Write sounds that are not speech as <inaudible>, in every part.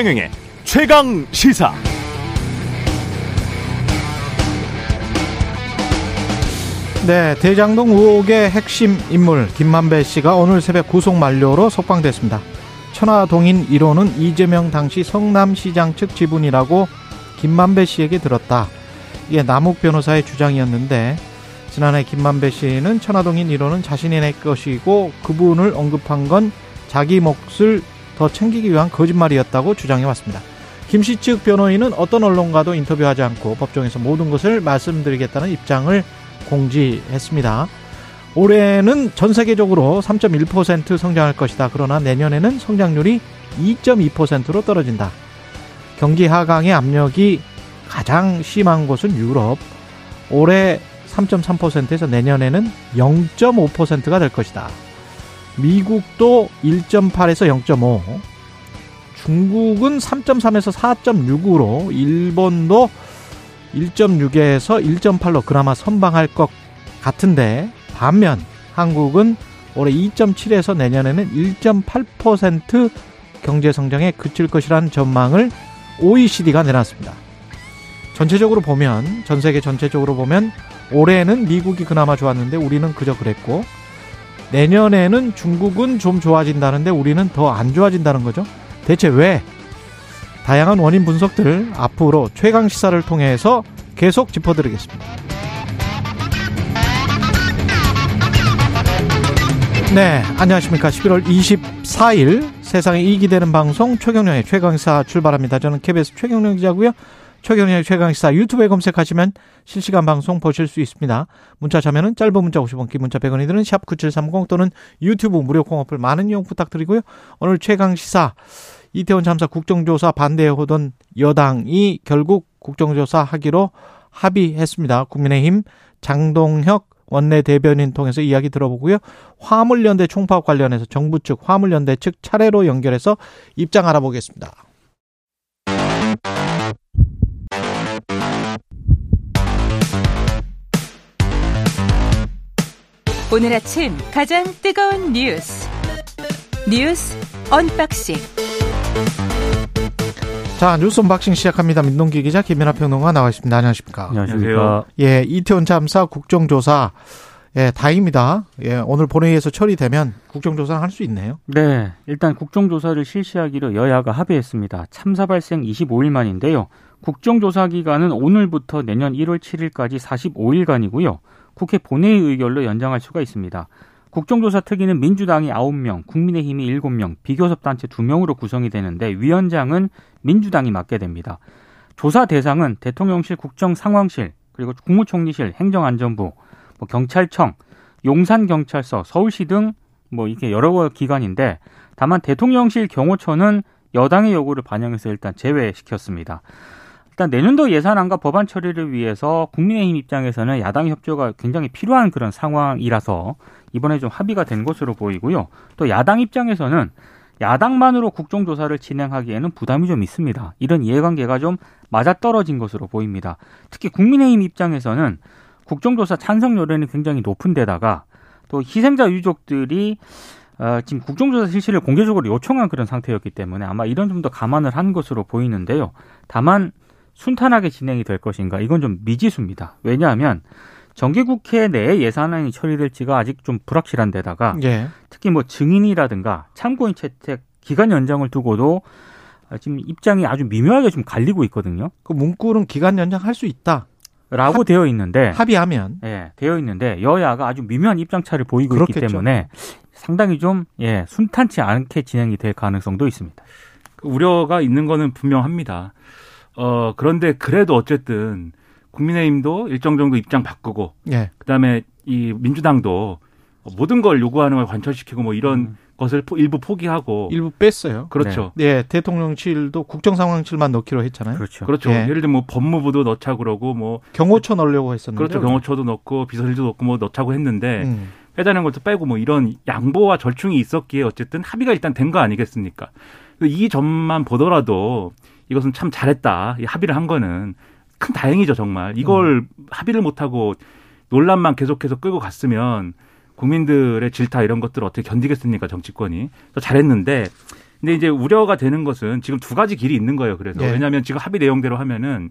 최경영의 최강 시사. 네, 대장동 의혹의 핵심 인물 김만배 씨가 오늘 새벽 구속 만료로 석방됐습니다. 천화동인 1호는 이재명 당시 성남시장 측 지분이라고 김만배 씨에게 들었다. 이게 남욱 변호사의 주장이었는데 지난해 김만배 씨는 천화동인 1호는 자신의 것이고 그분을 언급한 건 자기 몫을 더 챙기기 위한 거짓말이었다고 주장해 왔습니다. 김 씨 측 변호인은 어떤 언론과도 인터뷰하지 않고 법정에서 모든 것을 말씀드리겠다는 입장을 공지했습니다. 올해는 전 세계적으로 3.1% 성장할 것이다. 그러나 내년에는 성장률이 2.2%로 떨어진다. 경기 하강의 압력이 가장 심한 곳은 유럽. 올해 3.3%에서 내년에는 0.5%가 될 것이다. 미국도 1.8에서 0.5, 중국은 3.3에서 4.6으로 일본도 1.6에서 1.8로 그나마 선방할 것 같은데 반면 한국은 올해 2.7에서 내년에는 1.8% 경제 성장에 그칠 것이라는 전망을 OECD가 내놨습니다. 전체적으로 보면 전 세계 전체적으로 보면 올해는 미국이 그나마 좋았는데 우리는 그저 그랬고 내년에는 중국은 좀 좋아진다는데 우리는 더 안 좋아진다는 거죠. 대체 왜? 다양한 원인 분석들 앞으로 최강 시사를 통해서 계속 짚어드리겠습니다. 네, 안녕하십니까. 11월 24일 세상에 이익이 되는 방송 최경령의 최강시사 출발합니다. 저는 KBS 최경령 기자고요. 최경영의 최강시사 유튜브에 검색하시면 실시간 방송 보실 수 있습니다. 문자 자면은 짧은 문자 50원, 긴 문자 100원이 드는 샵 9730 또는 유튜브 무료 콩어플 많은 이용 부탁드리고요. 오늘 최강시사 이태원 참사 국정조사 반대해오던 여당이 결국 국정조사 하기로 합의했습니다. 국민의힘 장동혁 원내 대변인 통해서 이야기 들어보고요. 화물연대 총파업 관련해서 정부 측, 화물연대 측 차례로 연결해서 입장 알아보겠습니다. 오늘 아침 가장 뜨거운 뉴스 뉴스 언박싱 자 뉴스 언박싱 시작합니다. 민동기 기자 김민아 평론가 나와 있습니다. 안녕하십니까? 안녕하십니까? 예, 이태원 참사 국정조사 예, 다행입니다. 예, 오늘 본회의에서 처리되면 국정조사 할수 있네요. 네, 일단 국정조사를 실시하기로 여야가 합의했습니다. 참사 발생 25일 만인데요. 국정조사 기간은 오늘부터 내년 1월 7일까지 45일간이고요. 국회 본회의 의결로 연장할 수가 있습니다. 국정조사 특위는 민주당이 9명, 국민의힘이 7명, 비교섭단체 2명으로 구성이 되는데 위원장은 민주당이 맡게 됩니다. 조사 대상은 대통령실 국정상황실, 그리고 국무총리실, 행정안전부, 뭐 경찰청, 용산경찰서, 서울시 등 뭐 이게 여러 기관인데 다만 대통령실 경호처는 여당의 요구를 반영해서 일단 제외시켰습니다. 일단 내년도 예산안과 법안 처리를 위해서 국민의힘 입장에서는 야당 협조가 굉장히 필요한 그런 상황이라서 이번에 좀 합의가 된 것으로 보이고요. 또 야당 입장에서는 야당만으로 국정조사를 진행하기에는 부담이 좀 있습니다. 이런 이해관계가 좀 맞아떨어진 것으로 보입니다. 특히 국민의힘 입장에서는 국정조사 찬성 여론이 굉장히 높은 데다가 또 희생자 유족들이 어, 지금 국정조사 실시를 공개적으로 요청한 그런 상태였기 때문에 아마 이런 좀더 감안을 한 것으로 보이는데요. 다만 순탄하게 진행이 될 것인가 이건 좀 미지수입니다. 왜냐하면 정기국회 내에 예산안이 처리될지가 아직 좀 불확실한 데다가 예. 특히 뭐 증인이라든가 참고인 채택 기간 연장을 두고도 지금 입장이 아주 미묘하게 좀 갈리고 있거든요. 그 문구는 기간 연장할 수 있다. 라고 합, 되어 있는데 합의하면 예 되어 있는데 여야가 아주 미묘한 입장차를 보이고 그렇겠죠. 있기 때문에 상당히 좀 예 순탄치 않게 진행이 될 가능성도 있습니다. 그 우려가 있는 거는 분명합니다. 어 그런데 그래도 어쨌든 국민의힘도 일정 정도 입장 바꾸고 예. 그다음에 이 민주당도 모든 걸 요구하는 걸 관철시키고 뭐 이런 음. 것을 일부 포기하고 일부 뺐어요. 그렇죠. 네, 네 대통령실도 국정상황실만 넣기로 했잖아요. 그렇죠. 그렇죠. 네. 예를 들면 뭐 법무부도 넣자 그러고 뭐 경호처 넣으려고 했었는데 그렇죠. 경호처도 넣고 비서실도 넣고 뭐 넣자고 했는데 음. 빼자는 것도 빼고 뭐 이런 양보와 절충이 있었기에 어쨌든 합의가 일단 된 거 아니겠습니까? 이 점만 보더라도 이것은 참 잘했다. 이 합의를 한 거는 큰 다행이죠 정말. 이걸 음. 합의를 못하고 논란만 계속해서 끌고 갔으면 국민들의 질타 이런 것들을 어떻게 견디겠습니까 정치권이. 잘했는데 근데 이제 우려가 되는 것은 지금 두 가지 길이 있는 거예요. 그래서 예. 왜냐하면 지금 합의 내용대로 하면은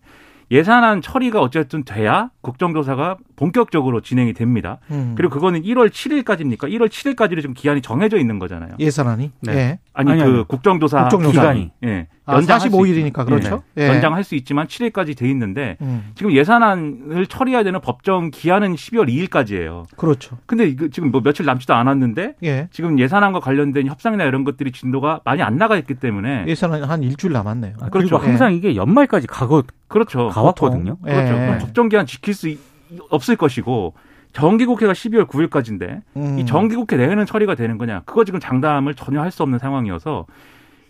예산안 처리가 어쨌든 돼야 국정조사가 본격적으로 진행이 됩니다. 음. 그리고 그거는 1월 7일까지입니까? 1월 7일까지로 지금 기한이 정해져 있는 거잖아요. 예산안이 네. 예. 아니 아니, 그 아니. 국정조사, 국정조사. 기간이 예. 아, 연장할 수 45일이니까 있- 그렇죠. 예. 예. 연장할 수 있지만 7일까지 돼 있는데 음. 지금 예산안을 처리해야 되는 법정 기한은 12월 2일까지예요. 그렇죠. 근데 이거 지금 뭐 며칠 남지도 않았는데 예. 지금 예산안과 관련된 협상이나 이런 것들이 진도가 많이 안 나가 있기 때문에 예산안 한 일주일 남았네요. 아, 그리고 그렇죠. 항상 이게 연말까지 가고 그렇죠. 가왔거든요. 그렇죠. 예. 그럼 법정 기한 지킬 수 있- 없을 것이고 정기국회가 12월 9일까지인데 음. 이 정기국회 내에는 처리가 되는 거냐? 그거 지금 장담을 전혀 할 수 없는 상황이어서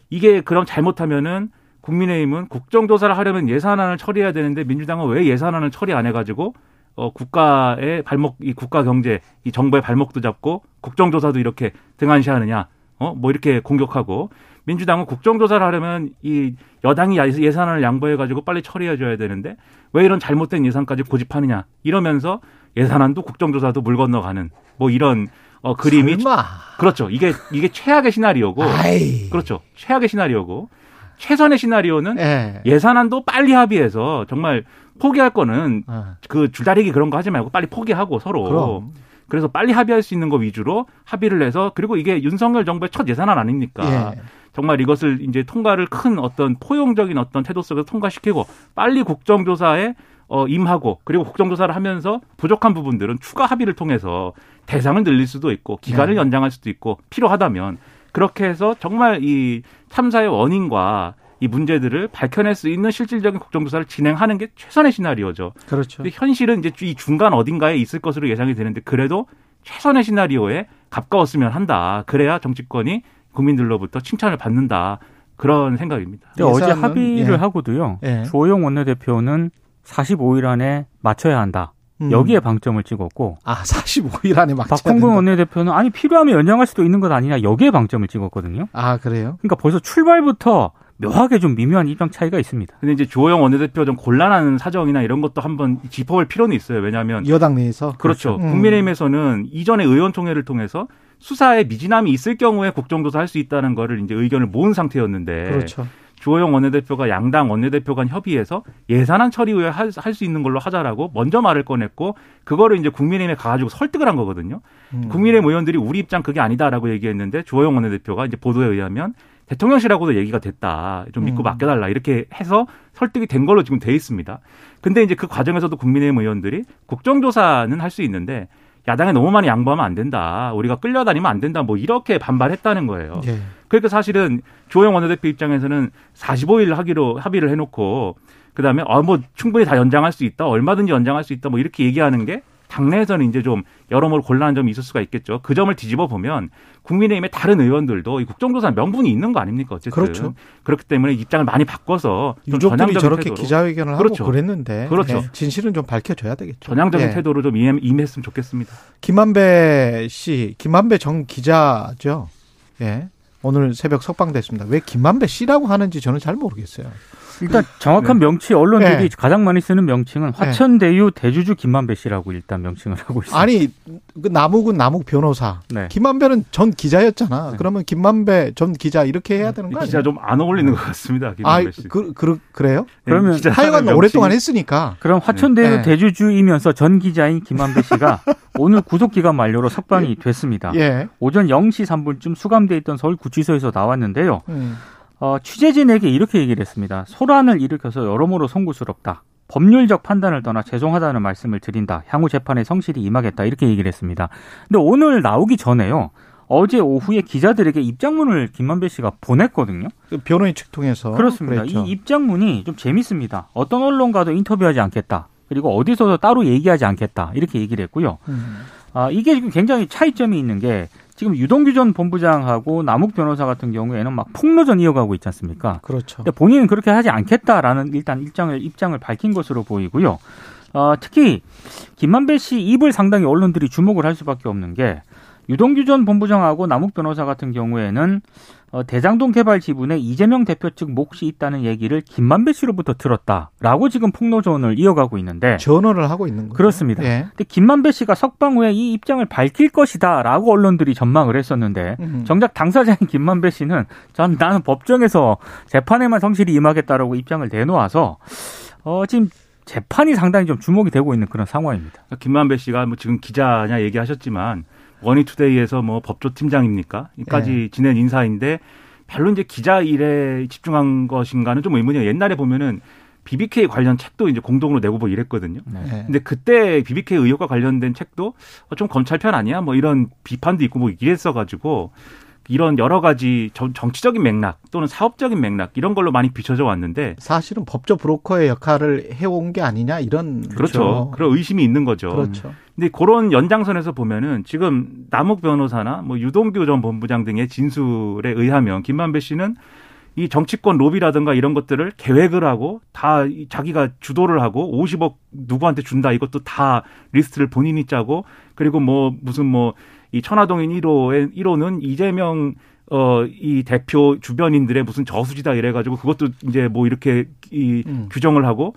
이게 그럼 잘못하면은 국민의힘은 국정조사를 하려면 예산안을 처리해야 되는데 민주당은 왜 예산안을 처리 안 해가지고 어 국가의 발목 이 국가 경제 이 정부의 발목도 잡고 국정조사도 이렇게 등한시하느냐? 어 뭐 이렇게 공격하고 민주당은 국정조사를 하려면 이 여당이 예산안을 양보해가지고 빨리 처리해줘야 되는데 왜 이런 잘못된 예산까지 고집하느냐 이러면서 예산안도 국정조사도 물 건너가는 뭐 이런 어 그림이 설마. 그렇죠 이게 이게 최악의 시나리오고 아이. 그렇죠 최악의 시나리오고 최선의 시나리오는 예. 예산안도 빨리 합의해서 정말 포기할 거는 아, 그 줄다리기 그런 거 하지 말고 빨리 포기하고 서로 그럼. 그래서 빨리 합의할 수 있는 거 위주로 합의를 해서 그리고 이게 윤석열 정부의 첫 예산안 아닙니까? 예. 정말 이것을 이제 통과를 큰 어떤 포용적인 어떤 태도 속에서 통과시키고 빨리 국정조사에 어, 임하고 그리고 국정조사를 하면서 부족한 부분들은 추가 합의를 통해서 대상을 늘릴 수도 있고 기간을 네. 연장할 수도 있고 필요하다면 그렇게 해서 정말 이 참사의 원인과 이 문제들을 밝혀낼 수 있는 실질적인 국정조사를 진행하는 게 최선의 시나리오죠. 그렇죠. 현실은 이제 이 중간 어딘가에 있을 것으로 예상이 되는데 그래도 최선의 시나리오에 가까웠으면 한다. 그래야 정치권이 국민들로부터 칭찬을 받는다. 그런 생각입니다. 근데 어제 예산은, 합의를 예. 하고도요. 예. 조호영 원내대표는 45일 안에 맞춰야 한다. 음. 여기에 방점을 찍었고 아, 45일 안에 막 박홍근 원내대표는 아니 필요하면 연장할 수도 있는 것 아니냐 여기에 방점을 찍었거든요. 아, 그래요? 그러니까 벌써 출발부터 묘하게 좀 미묘한 입장 차이가 있습니다. 근데 이제 주호영 원내대표 좀 곤란한 사정이나 이런 것도 한번 짚어볼 필요는 있어요. 왜냐하면 여당 내에서 그렇죠. 음. 국민의힘에서는 이전에 의원총회를 통해서 수사에 미진함이 있을 경우에 국정조사 할 수 있다는 거를 이제 의견을 모은 상태였는데 그렇죠. 주호영 원내대표가 양당 원내대표 간 협의해서 예산안 처리 후에 할 수 있는 걸로 하자라고 먼저 말을 꺼냈고 그거를 이제 국민의힘에 가가지고 설득을 한 거거든요. 음. 국민의힘 의원들이 우리 입장 그게 아니다라고 얘기했는데 주호영 원내대표가 이제 보도에 의하면 대통령실하고도 얘기가 됐다. 좀 믿고 음. 맡겨달라. 이렇게 해서 설득이 된 걸로 지금 돼 있습니다. 근데 이제 그 과정에서도 국민의힘 의원들이 국정조사는 할 수 있는데 야당에 너무 많이 양보하면 안 된다. 우리가 끌려다니면 안 된다. 뭐 이렇게 반발했다는 거예요. 예. 그러니까 사실은 조영 원내대표 입장에서는 45일 하기로 합의를 해놓고 그다음에 어뭐 충분히 다 연장할 수 있다 얼마든지 연장할 수 있다 뭐 이렇게 얘기하는 게 당내에서는 이제 좀 여러모로 곤란한 점이 있을 수가 있겠죠. 그 점을 뒤집어 보면 국민의힘의 다른 의원들도 이 국정조사 명분이 있는 거 아닙니까 어쨌든 그렇죠. 그렇기 때문에 입장을 많이 바꿔서 좀 유족들이 저렇게 태도로 기자회견을 그렇죠. 하고 그랬는데 그렇죠. 예, 진실은 좀 밝혀져야 되겠죠. 전향적인 예. 태도로 좀 임했으면 좋겠습니다. 김만배 씨, 김만배 전 기자죠. 예. 오늘 새벽 석방됐습니다. 왜 김만배 씨라고 하는지 저는 잘 모르겠어요. 일단 정확한 명치 언론들이 네. 가장 많이 쓰는 명칭은 화천대유 대주주 김만배 씨라고 일단 명칭을 하고 있습니다. 아니 그 남욱은 남욱 변호사, 네. 김만배는 전 기자였잖아. 네. 그러면 김만배 전 기자 이렇게 해야 되는 거 기자 아니에요? 좀안 어울리는 것 같습니다. 아, 김만배 씨. 그, 그, 그래요? 그러면 기자 하여간 오랫동안 했으니까. 그럼 화천대유 네. 대주주이면서 전 기자인 김만배 씨가 <laughs> 오늘 구속기간 만료로 석방이 됐습니다. 예. 오전 0시 3분쯤 수감돼 있던 서울 구치소에서 나왔는데요. 음. 어, 취재진에게 이렇게 얘기를 했습니다. 소란을 일으켜서 여러모로 송구스럽다. 법률적 판단을 떠나 죄송하다는 말씀을 드린다. 향후 재판에 성실히 임하겠다. 이렇게 얘기를 했습니다. 근데 오늘 나오기 전에요. 어제 오후에 기자들에게 입장문을 김만배 씨가 보냈거든요. 그 변호인 측 통해서 그렇습니다. 그랬죠. 이 입장문이 좀 재밌습니다. 어떤 언론과도 인터뷰하지 않겠다. 그리고 어디서도 따로 얘기하지 않겠다. 이렇게 얘기를 했고요. 음. 아, 이게 지금 굉장히 차이점이 있는 게 지금 유동규 전 본부장하고 남욱 변호사 같은 경우에는 막 폭로전 이어가고 있지 않습니까? 그렇죠. 근데 본인은 그렇게 하지 않겠다라는 일단 입장을 입장을 밝힌 것으로 보이고요. 어, 특히 김만배 씨 입을 상당히 언론들이 주목을 할 수밖에 없는 게 유동규 전 본부장하고 남욱 변호사 같은 경우에는 어, 대장동 개발 지분에 이재명 대표 측 몫이 있다는 얘기를 김만배 씨로부터 들었다라고 지금 폭로전을 이어가고 있는데 전언을 하고 있는 거죠. 그렇습니다. 예. 근데 김만배 씨가 석방 후에 이 입장을 밝힐 것이다라고 언론들이 전망을 했었는데 음. 정작 당사자인 김만배 씨는 전 나는 법정에서 재판에만 성실히 임하겠다라고 입장을 내놓아서 어, 지금 재판이 상당히 좀 주목이 되고 있는 그런 상황입니다. 김만배 씨가 뭐 지금 기자냐 얘기하셨지만 원이투데이에서 뭐 법조팀장입니까? 이까지 네. 지낸 인사인데 별로 이제 기자 일에 집중한 것인가는 좀 의문이에요. 옛날에 보면은 BBK 관련 책도 이제 공동으로 내고 뭐 이랬거든요. 예. 근데 그때 BBK 의혹과 관련된 책도 어, 좀 검찰 편 아니야? 뭐 이런 비판도 있고 뭐 이랬어가지고 이런 여러 가지 정- 정치적인 맥락 또는 사업적인 맥락 이런 걸로 많이 비춰져 왔는데 사실은 법조 브로커의 역할을 해온 게 아니냐 이런 그렇죠. 그런 의심이 있는 거죠. 그렇죠. 근데 그런 연장선에서 보면은 지금 남욱 변호사나 뭐 유동규 전 본부장 등의 진술에 의하면 김만배 씨는 이 정치권 로비라든가 이런 것들을 계획을 하고 다이 자기가 주도를 하고 50억 누구한테 준다 이것도 다 리스트를 본인이 짜고 그리고 뭐 무슨 뭐 이 천화동인 1호의 1호는 이재명 어 이 대표 주변인들의 무슨 저수지다 이래가지고 그것도 이제 뭐 이렇게 이 음. 규정을 하고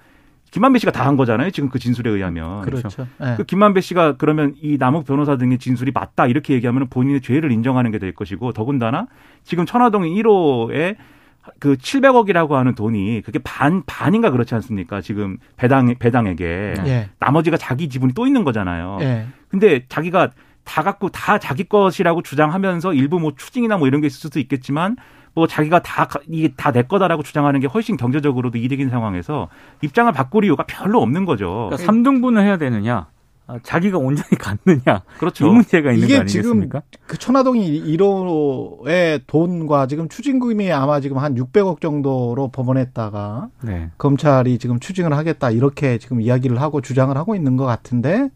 김만배 씨가 다 한 거잖아요 지금 그 진술에 의하면 그렇죠. 예. 그 김만배 씨가 그러면 이 남욱 변호사 등의 진술이 맞다 이렇게 얘기하면 본인의 죄를 인정하는 게 될 것이고 더군다나 지금 천화동 1호에 그 700억이라고 하는 돈이 그게 반 반인가 그렇지 않습니까? 지금 배당 배당액에 예. 나머지가 자기 지분이 또 있는 거잖아요. 예. 근데 자기가 다 갖고 다 자기 것이라고 주장하면서 일부 뭐 추징이나 뭐 이런 게 있을 수도 있겠지만 뭐 자기가 다 가- 이게 다 내 거다라고 주장하는 게 훨씬 경제적으로도 이득인 상황에서 입장을 바꿀 이유가 별로 없는 거죠. 그러니까 3등분을 해야 되느냐, 아, 자기가 온전히 갖느냐, 그렇죠. 이 문제가 있는 이게 거 아니겠습니까? 그 천화동이 1호의 돈과 지금 추징금이 아마 지금 한 600억 정도로 법원에다가 네. 검찰이 지금 추징을 하겠다 이렇게 지금 이야기를 하고 주장을 하고 있는 것 같은데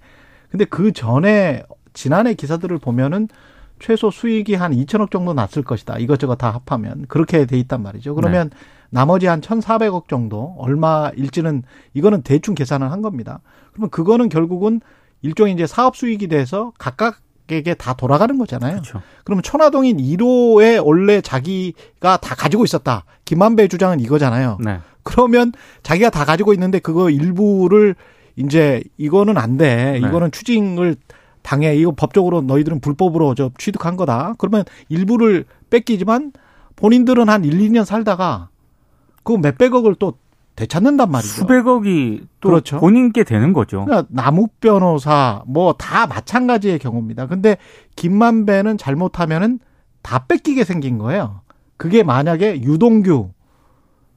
근데 그 전에 지난해 기사들을 보면은 최소 수익이 한 2천억 정도 났을 것이다. 이것저것 다 합하면 그렇게 돼 있단 말이죠. 그러면 나머지 한 1,400억 정도 얼마일지는 이거는 대충 계산을 한 겁니다. 그러면 그거는 결국은 일종의 이제 사업 수익이 돼서 각각 에게 다 돌아가는 거잖아요. 그렇죠. 그러면 천화동인 1호에 원래 자기가 다 가지고 있었다. 김만배 주장은 이거잖아요. 네. 그러면 자기가 다 가지고 있는데 그거 일부를 이제 이거는 안 돼. 네. 이거는 추징을 당해. 이거 법적으로 너희들은 불법으로 저 취득한 거다. 그러면 일부를 뺏기지만 본인들은 한 1, 2년 살다가 그 몇백억을 또 되찾는단 말이죠. 수백억이 또 그렇죠. 본인께 되는 거죠. 그러니까 남욱 변호사 뭐 다 마찬가지의 경우입니다. 근데 김만배는 잘못하면은 다 뺏기게 생긴 거예요. 그게 만약에 유동규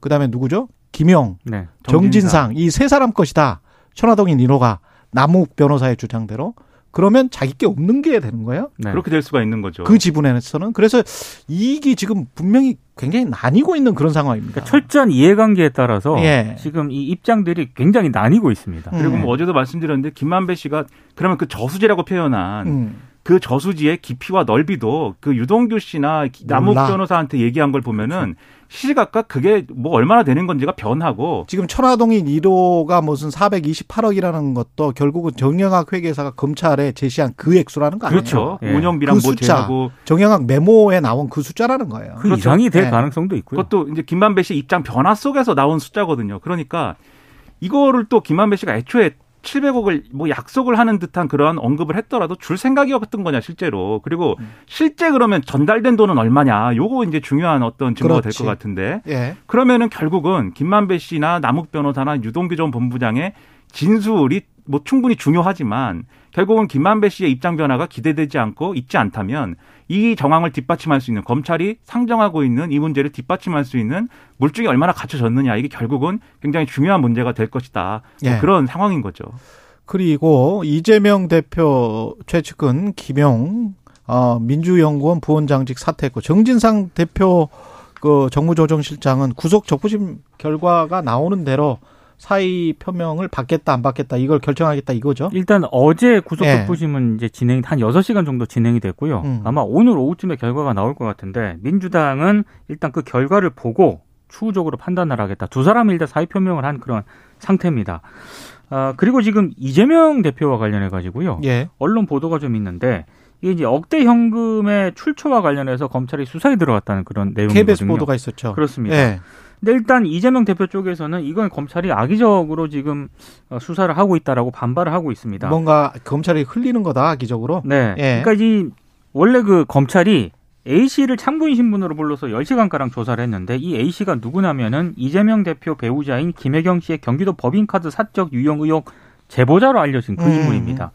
그다음에 누구죠? 김용, 네. 정진상 이 세 사람 것이다. 천화동인 1호가 남욱 변호사의 주장대로 그러면 자기 게 없는 게 되는 거예요. 네. 그렇게 될 수가 있는 거죠. 그 지분에서는 그래서 이익이 지금 분명히 굉장히 나뉘고 있는 그런 상황입니다. 그러니까 철저한 이해관계에 따라서 예. 지금 이 입장들이 굉장히 나뉘고 있습니다. 음. 그리고 뭐 어제도 말씀드렸는데 김만배 씨가 그러면 그 저수지라고 표현한 음. 그 저수지의 깊이와 넓이도 그 유동규 씨나 남욱 몰라. 변호사한테 얘기한 걸 보면은 시시각각 그게 뭐 얼마나 되는 건지가 변하고 지금 천화동인 1호가 무슨 428억이라는 것도 결국은 정영학 회계사가 검찰에 제시한 그 액수라는 거 아니에요? 그렇죠. 예. 운영비랑 그 뭐 숫자. 제하고 정영학 메모에 나온 그 숫자라는 거예요. 그 그렇죠. 이상이 될 네. 가능성도 있고요. 그것도 이제 김만배 씨 입장 변화 속에서 나온 숫자거든요. 그러니까 이거를 또 김만배 씨가 애초에 700억을 뭐 약속을 하는 듯한 그러한 언급을 했더라도 줄 생각이었던 거냐 실제로 그리고 음. 실제 그러면 전달된 돈은 얼마냐 요거 이제 중요한 어떤 증거가 될. 것 같은데 예. 그러면은 결국은 김만배 씨나 남욱 변호사나 유동규 전 본부장의 진술이 뭐 충분히 중요하지만 결국은 김만배 씨의 입장 변화가 기대되지 않고 있지 않다면 이 정황을 뒷받침할 수 있는 검찰이 상정하고 있는 이 문제를 뒷받침할 수 있는 물증이 얼마나 갖춰졌느냐 이게 결국은 굉장히 중요한 문제가 될 것이다 뭐 예. 그런 상황인 거죠. 그리고 이재명 대표 최측근 김용 어, 민주연구원 부원장직 사퇴했고 정진상 대표 그 정무조정실장은 구속 적부심 결과가 나오는 대로 사의 표명을 받겠다 안 받겠다 이걸 결정하겠다 이거죠. 일단 어제 구속 예. 적부심은 이제 진행 한 6시간 정도 진행이 됐고요. 음. 아마 오늘 오후쯤에 결과가 나올 것 같은데 민주당은 일단 그 결과를 보고 추후적으로 판단을 하겠다. 두 사람이 일단 사의 표명을 한 그런 상태입니다. 아, 그리고 지금 이재명 대표와 관련해 가지고요. 예. 언론 보도가 좀 있는데 이게 이제 억대 현금의 출처와 관련해서 검찰이 수사에 들어갔다는 그런 내용이거든요. KBS 보도가 있었죠. 그렇습니다. 예. 근데 일단 이재명 대표 쪽에서는 이건 검찰이 악의적으로 지금 어, 수사를 하고 있다라고 반발을 하고 있습니다. 뭔가 검찰이 흘리는 거다 악의적으로. 네. 예. 그러니까 이 원래 그 검찰이 A 씨를 참고인 신분으로 불러서 10시간가량 조사를 했는데 이 A 씨가 누구냐면은 이재명 대표 배우자인 김혜경 씨의 경기도 법인카드 사적 유용 의혹 제보자로 알려진 그 음. 인물입니다.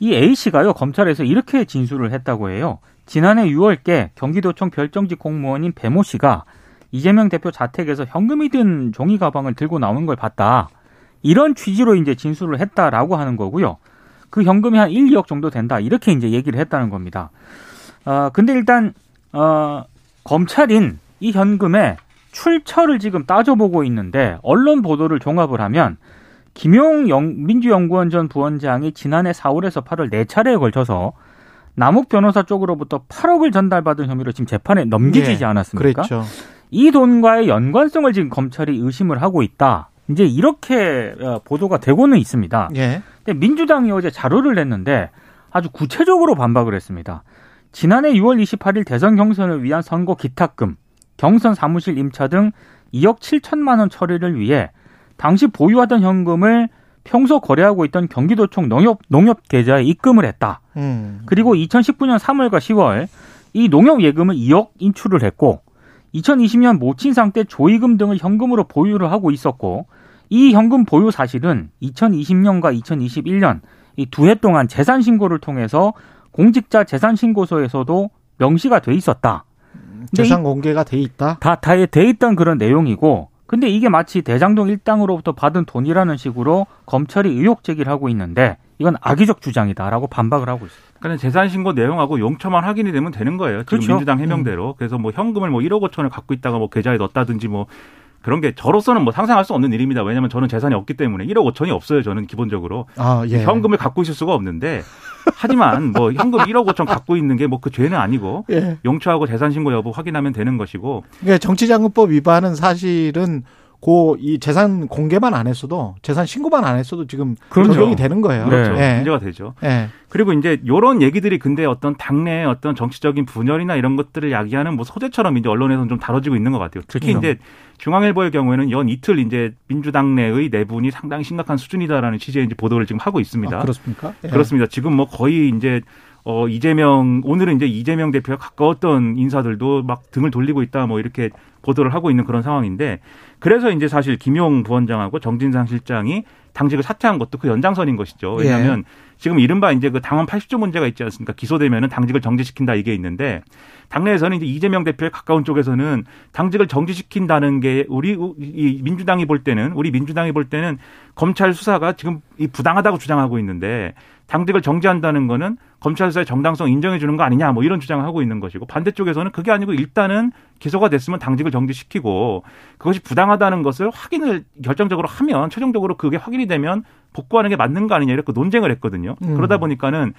이 A 씨가요 검찰에서 이렇게 진술을 했다고 해요. 지난해 6월께 경기도청 별정직 공무원인 배모 씨가 이재명 대표 자택에서 현금이 든 종이 가방을 들고 나오는 걸 봤다. 이런 취지로 이제 진술을 했다라고 하는 거고요. 그 현금이 한 1, 2억 정도 된다. 이렇게 이제 얘기를 했다는 겁니다. 어, 근데 일단, 어, 검찰인 이 현금의 출처를 지금 따져보고 있는데, 언론 보도를 종합을 하면, 김용 영- 민주연구원 전 부원장이 지난해 4월에서 8월 네 차례에 걸쳐서 남욱 변호사 쪽으로부터 8억을 전달받은 혐의로 지금 재판에 넘겨지지 예, 않았습니까? 그랬죠. 이 돈과의 연관성을 지금 검찰이 의심을 하고 있다. 이제 이렇게 어, 보도가 되고는 있습니다. 예. 근데 민주당이 어제 자료를 냈는데 아주 구체적으로 반박을 했습니다. 지난해 6월 28일 대선 경선을 위한 선거 기탁금, 경선 사무실 임차 등 2억 7천만 원 처리를 위해 당시 보유하던 현금을 평소 거래하고 있던 경기도청 농협 농협 계좌에 입금을 했다. 음. 그리고 2019년 3월과 10월 이 농협 예금을 2억 인출을 했고 2020년 모친상 때 조의금 등을 현금으로 보유를 하고 있었고 이 현금 보유 사실은 2020년과 2021년 이 두 해 동안 재산 신고를 통해서 공직자 재산 신고서에서도 명시가 돼 있었다. 재산 공개가 돼 있다. 다, 다돼 있던 그런 내용이고, 근데 이게 마치 대장동 일당으로부터 받은 돈이라는 식으로 검찰이 의혹 제기를 하고 있는데, 이건 악의적 주장이다라고 반박을 하고 있어요. 그러니까 재산 신고 내용하고 용처만 확인이 되면 되는 거예요. 지금 그렇죠. 민주당 해명대로. 그래서 뭐 현금을 뭐 1억 5천을 갖고 있다가 뭐 계좌에 넣었다든지 뭐 그런 게 저로서는 뭐 상상할 수 없는 일입니다. 왜냐하면 저는 재산이 없기 때문에 1억 5천이 없어요. 저는 기본적으로 아, 예. 현금을 갖고 있을 수가 없는데 하지만 뭐 현금 1억 5천 갖고 있는 게 뭐 그 죄는 아니고 <laughs> 예. 용처하고 재산 신고 여부 확인하면 되는 것이고 그러니까 정치자금법 위반은 사실은 고 이 재산 공개만 안 했어도 재산 신고만 안 했어도 지금 그렇죠. 적용이 되는 거예요. 그렇죠. 예. 문제가 되죠. 예. 그리고 이제 요런 얘기들이 근데 어떤 당내의 어떤 정치적인 분열이나 이런 것들을 야기하는 뭐 소재처럼 이제 언론에서는 좀 다뤄지고 있는 것 같아요. 특히 그렇죠. 이제 중앙일보의 경우에는 연 이틀 이제 민주당 내의 내분이 상당히 심각한 수준이다라는 취지의 이제 보도를 지금 하고 있습니다. 아, 그렇습니까? 예. 그렇습니다. 지금 뭐 거의 이제 어 이재명 오늘은 이제 이재명 대표가 가까웠던 인사들도 막 등을 돌리고 있다 뭐 이렇게 보도를 하고 있는 그런 상황인데 그래서 이제 사실 김용 부원장하고 정진상 실장이 당직을 사퇴한 것도 그 연장선인 것이죠. 왜냐하면 지금 이른바 이제 그 당원 80조 문제가 있지 않습니까? 기소되면은 당직을 정지시킨다 이게 있는데 당내에서는 이제 이재명 대표에 가까운 쪽에서는 당직을 정지시킨다는 게 우리 이 민주당이 볼 때는 우리 민주당이 볼 때는 검찰 수사가 지금 이 부당하다고 주장하고 있는데 당직을 정지한다는 거는 검찰 수사의 정당성 인정해 주는 거 아니냐 뭐 이런 주장을 하고 있는 것이고 반대쪽에서는 그게 아니고 일단은 기소가 됐으면 당직을 정지시키고 그것이 부당하다는 것을 확인을 결정적으로 하면 최종적으로 그게 확인이 되면 복구하는 게 맞는 거 아니냐 이렇게 논쟁을 했거든요. 음. 그러다 보니까는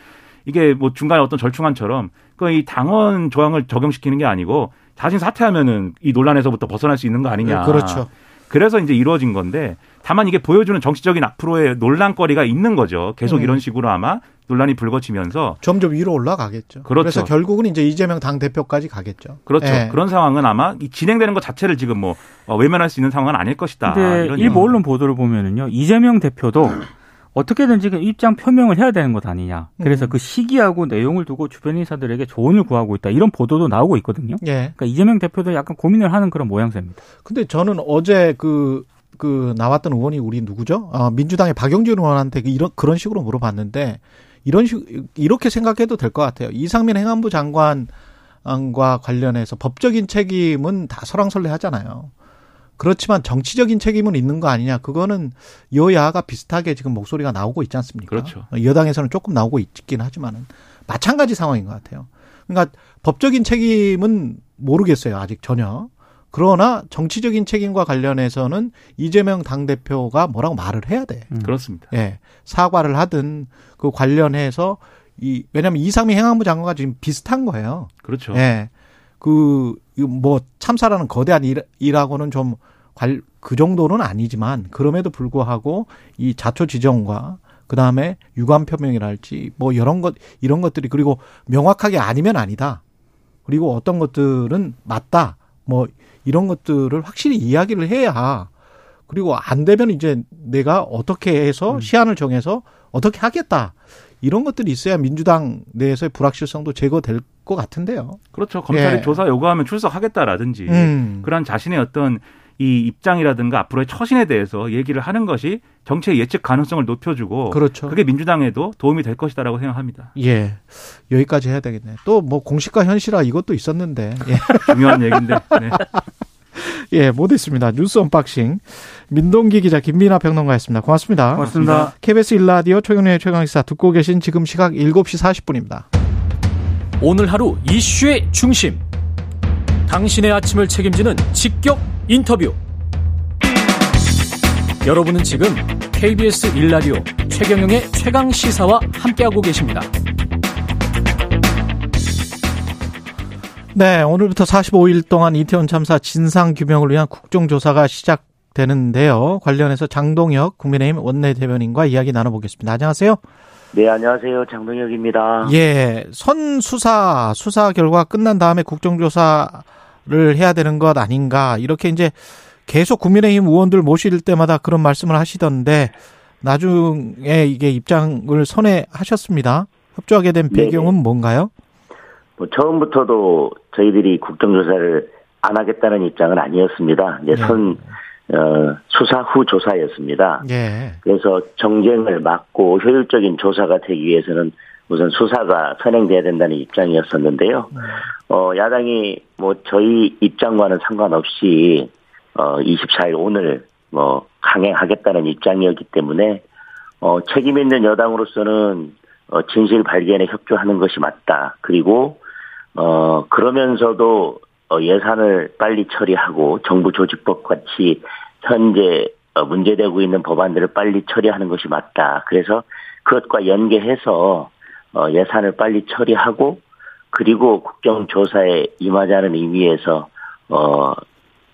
이게 뭐 중간에 어떤 절충안처럼 그 이 당원 조항을 적용시키는 게 아니고 자신 사퇴하면은 이 논란에서부터 벗어날 수 있는 거 아니냐. 그렇죠. 그래서 이제 이루어진 건데 다만 이게 보여주는 정치적인 앞으로의 논란거리가 있는 거죠. 계속 음. 이런 식으로 아마 논란이 불거지면서 점점 위로 올라가겠죠. 그렇죠. 래서 결국은 이제 이재명 당 대표까지 가겠죠. 그렇죠. 예. 그런 상황은 아마 이 진행되는 것 자체를 지금 뭐 어, 외면할 수 있는 상황은 아닐 것이다. 이런 일부. 언론 보도를 보면은요 이재명 대표도 <clears throat> 어떻게든 지금 입장 표명을 해야 되는 것 아니냐. 그래서 음. 그 시기하고 내용을 두고 주변 인사들에게 조언을 구하고 있다. 이런 보도도 나오고 있거든요. 예. 그러니까 이재명 대표도 약간 고민을 하는 그런 모양새입니다. 근데 저는 어제 그, 그 나왔던 의원이 우리 누구죠? 아, 민주당의 박영준 의원한테 그 이런, 그런 식으로 물어봤는데 이런 식, 이렇게 생각해도 될 것 같아요. 이상민 행안부 장관과 관련해서 법적인 책임은 다 설왕설래 하잖아요. 그렇지만 정치적인 책임은 있는 거 아니냐. 그거는 여야가 비슷하게 지금 목소리가 나오고 있지 않습니까? 그렇죠. 여당에서는 조금 나오고 있긴 하지만은 마찬가지 상황인 것 같아요. 그러니까 법적인 책임은 모르겠어요. 아직 전혀. 그러나 정치적인 책임과 관련해서는 이재명 당대표가 뭐라고 말을 해야 돼. 그렇습니다. 예. 사과를 하든 그 관련해서 이, 왜냐면 이상민 행안부 장관과 지금 비슷한 거예요. 그렇죠. 예. 그, 뭐 참사라는 거대한 일, 일하고는 좀 관, 그 정도는 아니지만 그럼에도 불구하고 이 자초 지정과 그 다음에 유감 표명이랄지 뭐 이런 것 이런 것들이 그리고 명확하게 아니면 아니다. 그리고 어떤 것들은 맞다. 뭐 이런 것들을 확실히 이야기를 해야 그리고 안 되면 이제 내가 어떻게 해서 음. 시한을 정해서 어떻게 하겠다. 이런 것들이 있어야 민주당 내에서의 불확실성도 제거될 것 같은데요. 그렇죠. 검찰이 예. 조사 요구하면 출석하겠다라든지 음. 그런 자신의 어떤 이 입장이라든가 앞으로의 처신에 대해서 얘기를 하는 것이 정치의 예측 가능성을 높여주고 그렇죠. 그게 민주당에도 도움이 될 것이다라고 생각합니다. 예. 여기까지 해야 되겠네. 또 뭐 공시가 현실화 이것도 있었는데. 예. 중요한 얘기인데. 네. <laughs> 예, 못했습니다. 뉴스 언박싱. 민동기 기자 김민아 평론가였습니다. 고맙습니다. 고맙습니다. KBS 일라디오 최경영의 최강시사 듣고 계신 지금 시각 7시 40분입니다. 오늘 하루 이슈의 중심. 당신의 아침을 책임지는 직격 인터뷰. 여러분은 지금 KBS 일라디오 최경영의 최강 시사와 함께하고 계십니다. 네, 오늘부터 45일 동안 이태원 참사 진상 규명을 위한 국정조사가 시작되는데요. 관련해서 장동혁 국민의힘 원내대변인과 이야기 나눠보겠습니다. 안녕하세요. 네, 안녕하세요. 장동혁입니다. 예, 선 수사 수사 결과 끝난 다음에 국정조사 를 해야 되는 것 아닌가 이렇게 이제 계속 국민의힘 의원들 모실 때마다 그런 말씀을 하시던데 나중에 이게 입장을 선회하셨습니다. 협조하게 된 배경은 네네. 뭔가요? 뭐 처음부터도 저희들이 국정조사를 안 하겠다는 입장은 아니었습니다. 이제 네. 선 어, 수사 후 조사였습니다. 네. 그래서 정쟁을 막고 효율적인 조사가 되기 위해서는 우선 수사가 선행돼야 된다는 입장이었었는데요. 음. 어, 야당이 뭐 저희 입장과는 상관없이 어, 24일 오늘 뭐 강행하겠다는 입장이었기 때문에 어, 책임 있는 여당으로서는 어, 진실 발견에 협조하는 것이 맞다. 그리고 어, 그러면서도 어, 예산을 빨리 처리하고 정부 조직법 같이 현재 어, 문제되고 있는 법안들을 빨리 처리하는 것이 맞다. 그래서 그것과 연계해서 어, 예산을 빨리 처리하고 그리고 국정조사에 임하자는 의미에서 어,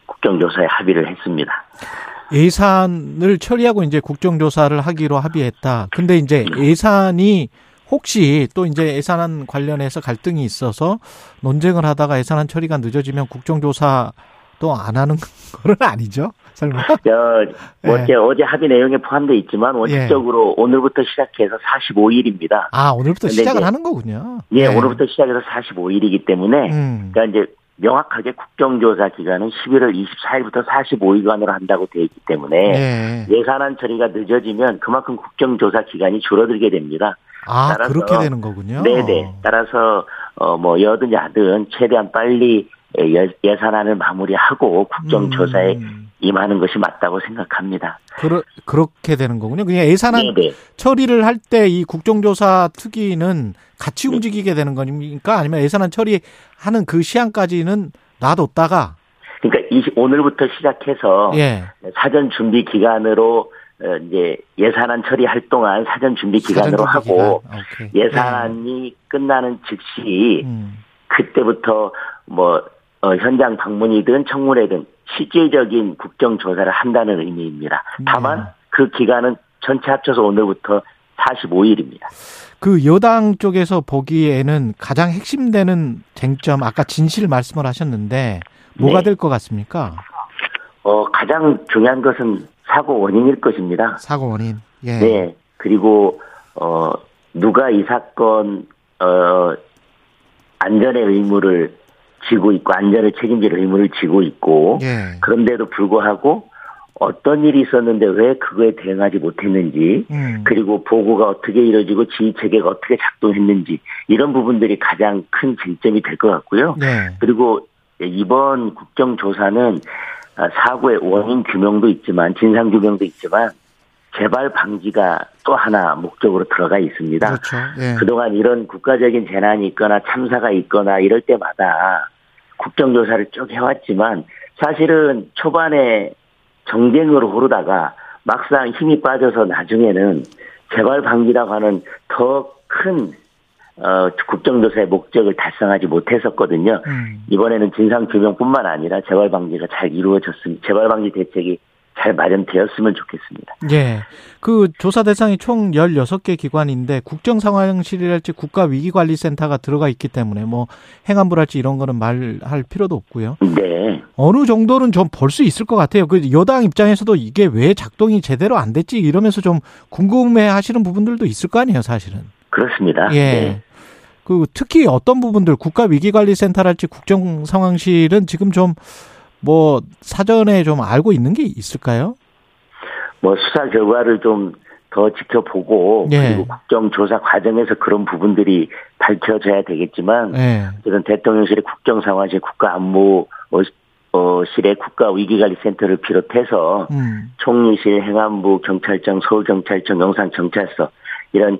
국정조사에 합의를 했습니다. 예산을 처리하고 이제 국정조사를 하기로 합의했다. 근데 이제 예산이 혹시 또 이제 예산안 관련해서 갈등이 있어서 논쟁을 하다가 예산안 처리가 늦어지면 국정조사도 안 하는 <laughs> 건 아니죠? 설마? 저, 뭐 예. 어제 합의 내용에 포함되어 있지만 원칙적으로 예. 오늘부터 시작해서 45일입니다. 아, 오늘부터 시작을 하는 거군요. 예, 예, 오늘부터 시작해서 45일이기 때문에 음. 그러니까 이제 명확하게 국정조사 기간은 11월 24일부터 45일간으로 한다고 되어 있기 때문에 예. 산안 처리가 늦어지면 그만큼 국정조사 기간이 줄어들게 됩니다. 아, 따라서, 그렇게 되는 거군요. 네네. 따라서 어 뭐 여든 야든 최대한 빨리 예 산안을 마무리하고 국정조사에 음. 임하는 것이 맞다고 생각합니다. 그러, 그렇게 되는 거군요. 그냥 예산안 네네. 처리를 할 때 이 국정조사 특위는 같이 네. 움직이게 되는 겁니까? 아니면 예산안 처리하는 그 시한까지는 놔뒀다가 그러니까 20, 오늘부터 시작해서 예. 사전 준비 기간으로 어, 이제 예산안 처리할 동안 사전 준비 기간으로 사전 준비 하고 기간. 예산안이 네. 끝나는 즉시 음. 그때부터 뭐 어, 현장 방문이든 청문회든 실질적인 국정 조사를 한다는 의미입니다. 다만 네. 그 기간은 전체 합쳐서 오늘부터 45일입니다. 그 여당 쪽에서 보기에는 가장 핵심되는 쟁점 아까 진실 말씀을 하셨는데 뭐가 네. 될것 같습니까? 어 가장 중요한 것은 사고 원인일 것입니다. 사고 원인. 예. 네. 그리고 어 누가 이 사건 어 안전의 의무를 지고 있고 안전을 책임질 의무를 지고 있고 예. 그런데도 불구하고 어떤 일이 있었는데 왜 그거에 대응하지 못했는지 음. 그리고 보고가 어떻게 이루어지고 지휘 체계가 어떻게 작동했는지 이런 부분들이 가장 큰 쟁점이 될 것 같고요. 네. 그리고 이번 국정조사는 사고의 원인 규명도 있지만 진상 규명도 있지만 재발 방지가 또 하나 목적으로 들어가 있습니다. 그렇죠. 예. 그동안 이런 국가적인 재난이 있거나 참사가 있거나 이럴 때마다 국정조사를 쭉 해왔지만 사실은 초반에 정쟁으로 오르다가 막상 힘이 빠져서 나중에는 재발 방지라고 하는 더 큰 어, 국정조사의 목적을 달성하지 못했었거든요. 음. 이번에는 진상 규명뿐만 아니라 재발 방지가 잘 이루어졌습니다. 재발 방지 대책이 잘 마련되었으면 좋겠습니다. 예. 그 조사 대상이 총 16개 기관인데 국정상황실이랄지 국가위기관리센터가 들어가 있기 때문에 뭐 행안부랄지 이런 거는 말할 필요도 없고요. 네. 어느 정도는 좀 볼 수 있을 것 같아요. 그 여당 입장에서도 이게 왜 작동이 제대로 안 됐지 이러면서 좀 궁금해 하시는 부분들도 있을 거 아니에요, 사실은. 그렇습니다. 예. 네. 그 특히 어떤 부분들 국가 위기관리센터랄지 국정 상황실은 지금 좀 뭐 사전에 좀 알고 있는 게 있을까요? 뭐 수사 결과를 좀 더 지켜보고 예. 그리고 국정조사 과정에서 그런 부분들이 밝혀져야 되겠지만 예. 지금 대통령실의 국정상황실 국가안보실의 국가위기관리센터를 비롯해서 음. 총리실, 행안부, 경찰청, 서울경찰청, 영상경찰서 이런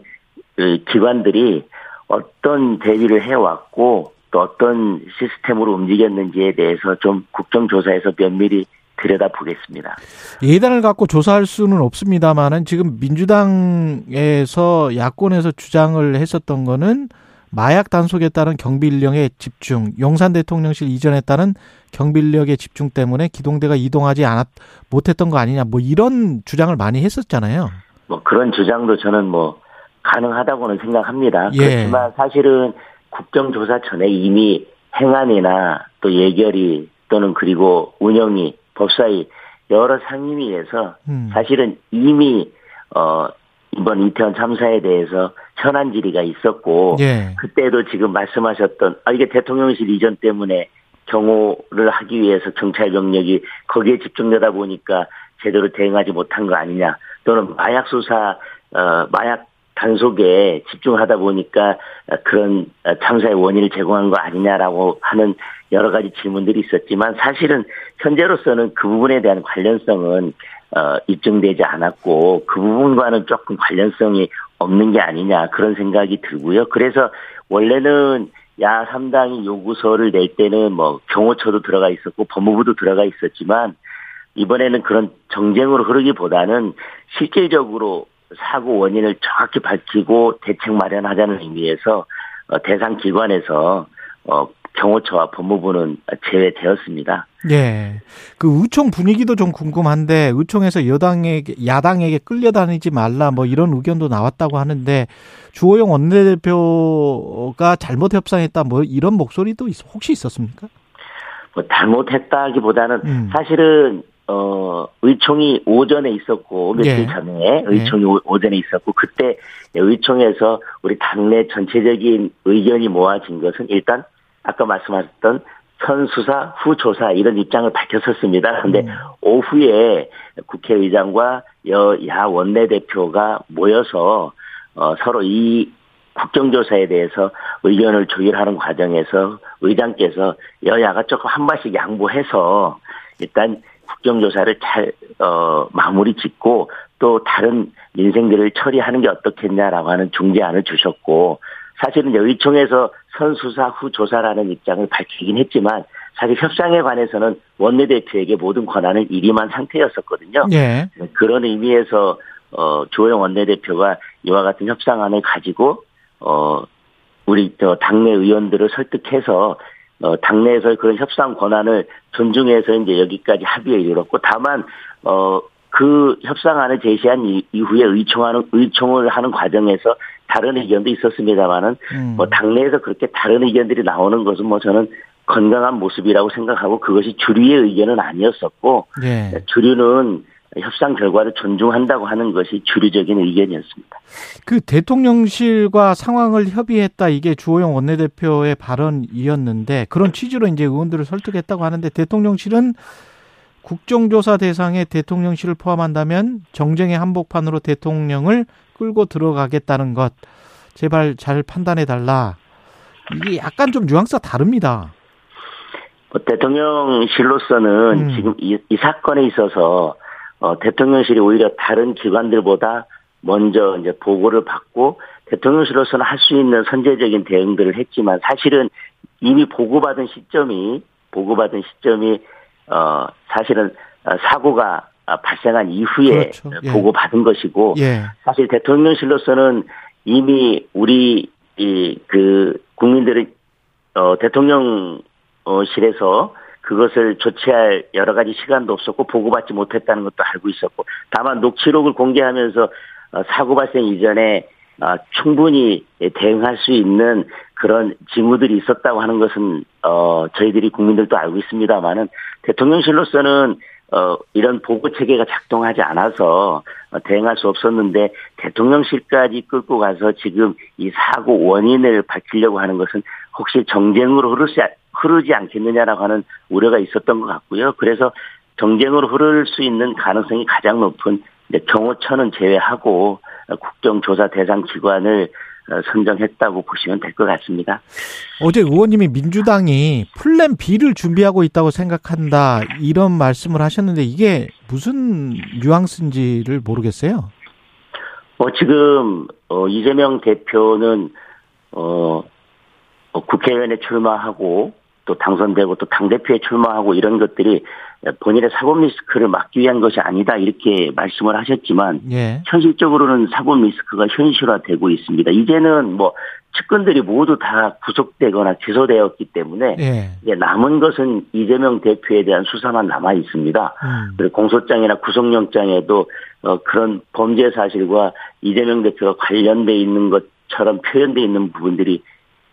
그 기관들이 어떤 대비를 해왔고 또 어떤 시스템으로 움직였는지에 대해서 좀 국정조사에서 면밀히 들여다보겠습니다. 예단을 갖고 조사할 수는 없습니다만은 지금 민주당에서 야권에서 주장을 했었던 거는 마약 단속에 따른 경비 인력의 집중, 용산 대통령실 이전에 따른 경비 인력의 집중 때문에 기동대가 이동하지 않았 못했던 거 아니냐, 뭐 이런 주장을 많이 했었잖아요. 뭐 그런 주장도 저는 뭐 가능하다고는 생각합니다. 예. 그렇지만 사실은 국정조사 전에 이미 행안이나 또 예결위 또는 그리고 운영위, 법사위 여러 상임위에서 음. 사실은 이미 어 이번 이태원 참사에 대해서 현안 질의가 있었고 예. 그때도 지금 말씀하셨던 아 이게 대통령실 이전 때문에 경호를 하기 위해서 경찰 병력이 거기에 집중되다 보니까 제대로 대응하지 못한 거 아니냐 또는 마약 수사 어 마약 단속에 집중하다 보니까 그런 참사의 원인을 제공한 거 아니냐라고 하는 여러 가지 질문들이 있었지만 사실은 현재로서는 그 부분에 대한 관련성은 어, 입증되지 않았고 그 부분과는 조금 관련성이 없는 게 아니냐 그런 생각이 들고요. 그래서 원래는 야 3당이 요구서를 낼 때는 뭐 경호처도 들어가 있었고 법무부도 들어가 있었지만 이번에는 그런 정쟁으로 흐르기보다는 실질적으로 사고 원인을 정확히 밝히고 대책 마련하자는 의미에서 어, 대상 기관에서 어, 경호처와 법무부는 제외되었습니다. 예. 그 의총 분위기도 좀 궁금한데 의총에서 여당에게 야당에게 끌려다니지 말라 뭐 이런 의견도 나왔다고 하는데 주호영 원내대표가 잘못 협상했다 뭐 이런 목소리도 있- 혹시 있었습니까? 뭐 잘못했다기보다는 음. 사실은 어 의총이 오전에 있었고 며칠 예. 전에 의총이 오- 오전에 있었고 그때 의총에서 우리 당내 전체적인 의견이 모아진 것은 일단 아까 말씀하셨던 선수사 후조사 이런 입장을 밝혔었습니다. 그런데 음. 오후에 국회의장과 여야 원내대표가 모여서 어, 서로 이 국정조사에 대해서 의견을 조율하는 과정에서 의장께서 여야가 조금 한 발씩 양보해서 일단 국정조사를 잘, 어, 마무리 짓고 또 다른 민생들을 처리하는 게 어떻겠냐라고 하는 중재안을 주셨고 사실은 이제 의총에서 선수사 후 조사라는 입장을 밝히긴 했지만 사실 협상에 관해서는 원내대표에게 모든 권한을 이임한 상태였었거든요. 예. 그런 의미에서 어 조영 원내대표가 이와 같은 협상안을 가지고 어 우리 저 당내 의원들을 설득해서 어 당내에서 그런 협상 권한을 존중해서 이제 여기까지 합의에 이르렀고 다만 어 그 협상안을 제시한 이- 이후에 의총하는 의총을 하는 과정에서 다른 의견도 있었습니다만은 음. 뭐 당내에서 그렇게 다른 의견들이 나오는 것은 뭐 저는 건강한 모습이라고 생각하고 그것이 주류의 의견은 아니었었고 예. 주류는 협상 결과를 존중한다고 하는 것이 주류적인 의견이었습니다. 그 대통령실과 상황을 협의했다 이게 주호영 원내대표의 발언이었는데 그런 취지로 이제 의원들을 설득했다고 하는데 대통령실은 국정조사 대상에 대통령실을 포함한다면 정쟁의 한복판으로 대통령을 끌고 들어가겠다는 것 제발 잘 판단해 달라. 이게 약간 좀 뉘앙스가 다릅니다. 뭐 대통령실로서는 음. 지금 이, 이 사건에 있어서 어, 대통령실이 오히려 다른 기관들보다 먼저 이제 보고를 받고 대통령실로서는 할 수 있는 선제적인 대응들을 했지만 사실은 이미 보고받은 시점이 보고받은 시점이 어 사실은 어, 사고가 아, 발생한 이후에 그렇죠. 예. 보고받은 것이고 예. 사실 대통령실로서는 이미 우리 이 그 국민들의 어 대통령실에서 그 그것을 조치할 여러 가지 시간도 없었고 보고받지 못했다는 것도 알고 있었고 다만 녹취록을 공개하면서 어, 사고 발생 이전에 어, 충분히 대응할 수 있는 그런 징후들이 있었다고 하는 것은 어 저희들이 국민들도 알고 있습니다만은 대통령실로서는 어 이런 보고 체계가 작동하지 않아서 대응할 수 없었는데 대통령실까지 끌고 가서 지금 이 사고 원인을 밝히려고 하는 것은 혹시 정쟁으로 흐르지 흐르지 않겠느냐라고 하는 우려가 있었던 것 같고요. 그래서 정쟁으로 흐를 수 있는 가능성이 가장 높은 경호처는 제외하고 국정조사 대상 기관을 어, 선정했다고 보시면 될 것 같습니다. 어제 의원님이 민주당이 플랜 B를 준비하고 있다고 생각한다 이런 말씀을 하셨는데 이게 무슨 뉘앙스인지를 모르겠어요. 어, 지금 어, 이재명 대표는 어, 어 국회의원에 출마하고 또 당선되고 또 당대표에 출마하고 이런 것들이 본인의 사법 리스크를 막기 위한 것이 아니다 이렇게 말씀을 하셨지만 예. 현실적으로는 사법 리스크가 현실화되고 있습니다. 이제는 뭐 측근들이 모두 다 구속되거나 기소되었기 때문에 예. 이제 남은 것은 이재명 대표에 대한 수사만 남아 있습니다. 음. 그리고 공소장이나 구속영장에도 어, 그런 범죄 사실과 이재명 대표가 관련돼 있는 것처럼 표현돼 있는 부분들이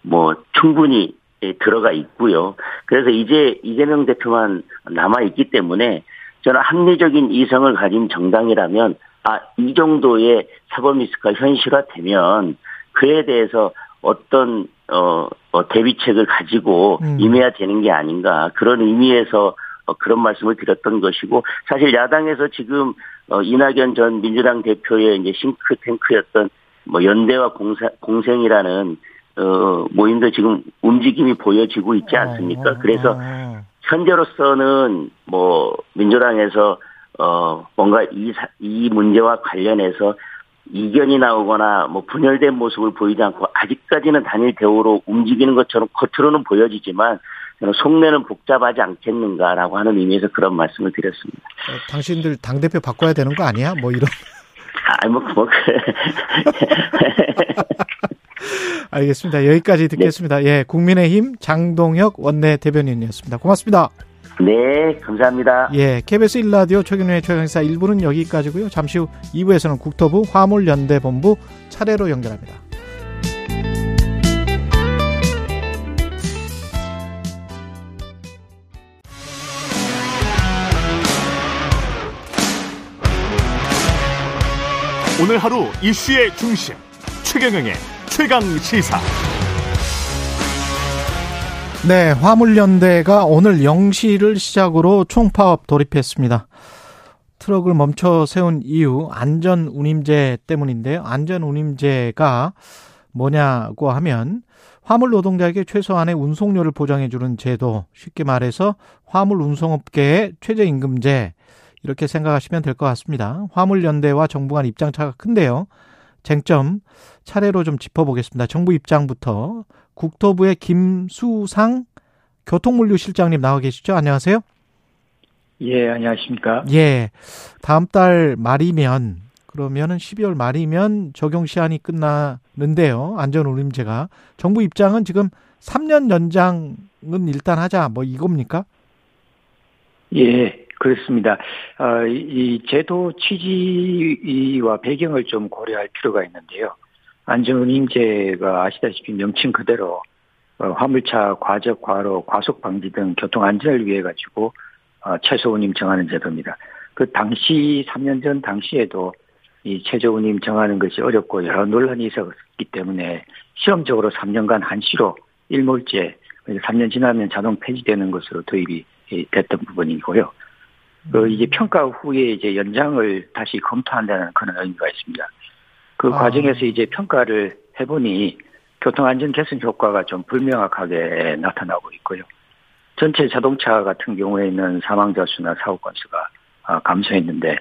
뭐 충분히 예, 들어가 있고요. 그래서 이제 이재명 대표만 남아 있기 때문에 저는 합리적인 이성을 가진 정당이라면 아 이 정도의 사법 리스크가 현실화되면 그에 대해서 어떤 어, 어 대비책을 가지고 음. 임해야 되는 게 아닌가 그런 의미에서 어, 그런 말씀을 드렸던 것이고 사실 야당에서 지금 어, 이낙연 전 민주당 대표의 이제 싱크탱크였던 뭐 연대와 공사, 공생이라는 어, 모임도 지금 움직임이 보여지고 있지 어, 않습니까? 어, 그래서 어. 현재로서는 뭐 민주당에서 어 뭔가 이, 이 문제와 관련해서 이견이 나오거나 뭐 분열된 모습을 보이지 않고 아직까지는 단일 대우로 움직이는 것처럼 겉으로는 보여지지만 속내는 복잡하지 않겠는가라고 하는 의미에서 그런 말씀을 드렸습니다. 어, 당신들 당 대표 바꿔야 되는 거 아니야? 뭐 이런. <laughs> 아니 뭐 뭐. <laughs> <laughs> 알겠습니다. 여기까지 듣겠습니다. 네. 예, 국민의힘 장동혁 원내 대변인이었습니다. 고맙습니다. 네, 감사합니다. 예, KBS 1라디오 최경련의 최강사 1부는 여기까지고요. 잠시 후 2부에서는 국토부 화물연대본부 차례로 연결합니다. 오늘 하루 이슈의 중심 최경영의 최강 시사. 네, 화물연대가 오늘 0시를 시작으로 총파업 돌입했습니다. 트럭을 멈춰 세운 이유 안전 운임제 때문인데요. 안전 운임제가 뭐냐고 하면 화물 노동자에게 최소한의 운송료를 보장해 주는 제도, 쉽게 말해서 화물 운송업계의 최저임금제 이렇게 생각하시면 될 것 같습니다. 화물연대와 정부 간 입장차가 큰데요. 쟁점 차례로 좀 짚어보겠습니다. 정부 입장부터 국토부의 김수상 교통물류실장님 나와 계시죠? 안녕하세요. 예, 안녕하십니까? 예. 다음 달 말이면 그러면은 12월 말이면 적용 시한이 끝나는데요. 안전운임제가 정부 입장은 지금 3년 연장은 일단 하자 뭐 이겁니까? 예. 그렇습니다. 어, 이 제도 취지와 배경을 좀 고려할 필요가 있는데요. 안전운임제가 아시다시피 명칭 그대로 어, 화물차 과적, 과로, 과속 방지 등 교통 안전을 위해 가지고 어, 최소 운임 정하는 제도입니다. 그 당시 3년 전 당시에도 이 최저 운임 정하는 것이 어렵고 여러 논란이 있었기 때문에 시험적으로 3년간 한시로 일몰제 3년 지나면 자동 폐지되는 것으로 도입이 됐던 부분이고요. 그 이제 평가 후에 이제 연장을 다시 검토한다는 그런 의미가 있습니다. 그 아. 과정에서 이제 평가를 해보니 교통안전 개선 효과가 좀 불명확하게 나타나고 있고요. 전체 자동차 같은 경우에는 사망자 수나 사고 건수가 아, 감소했는데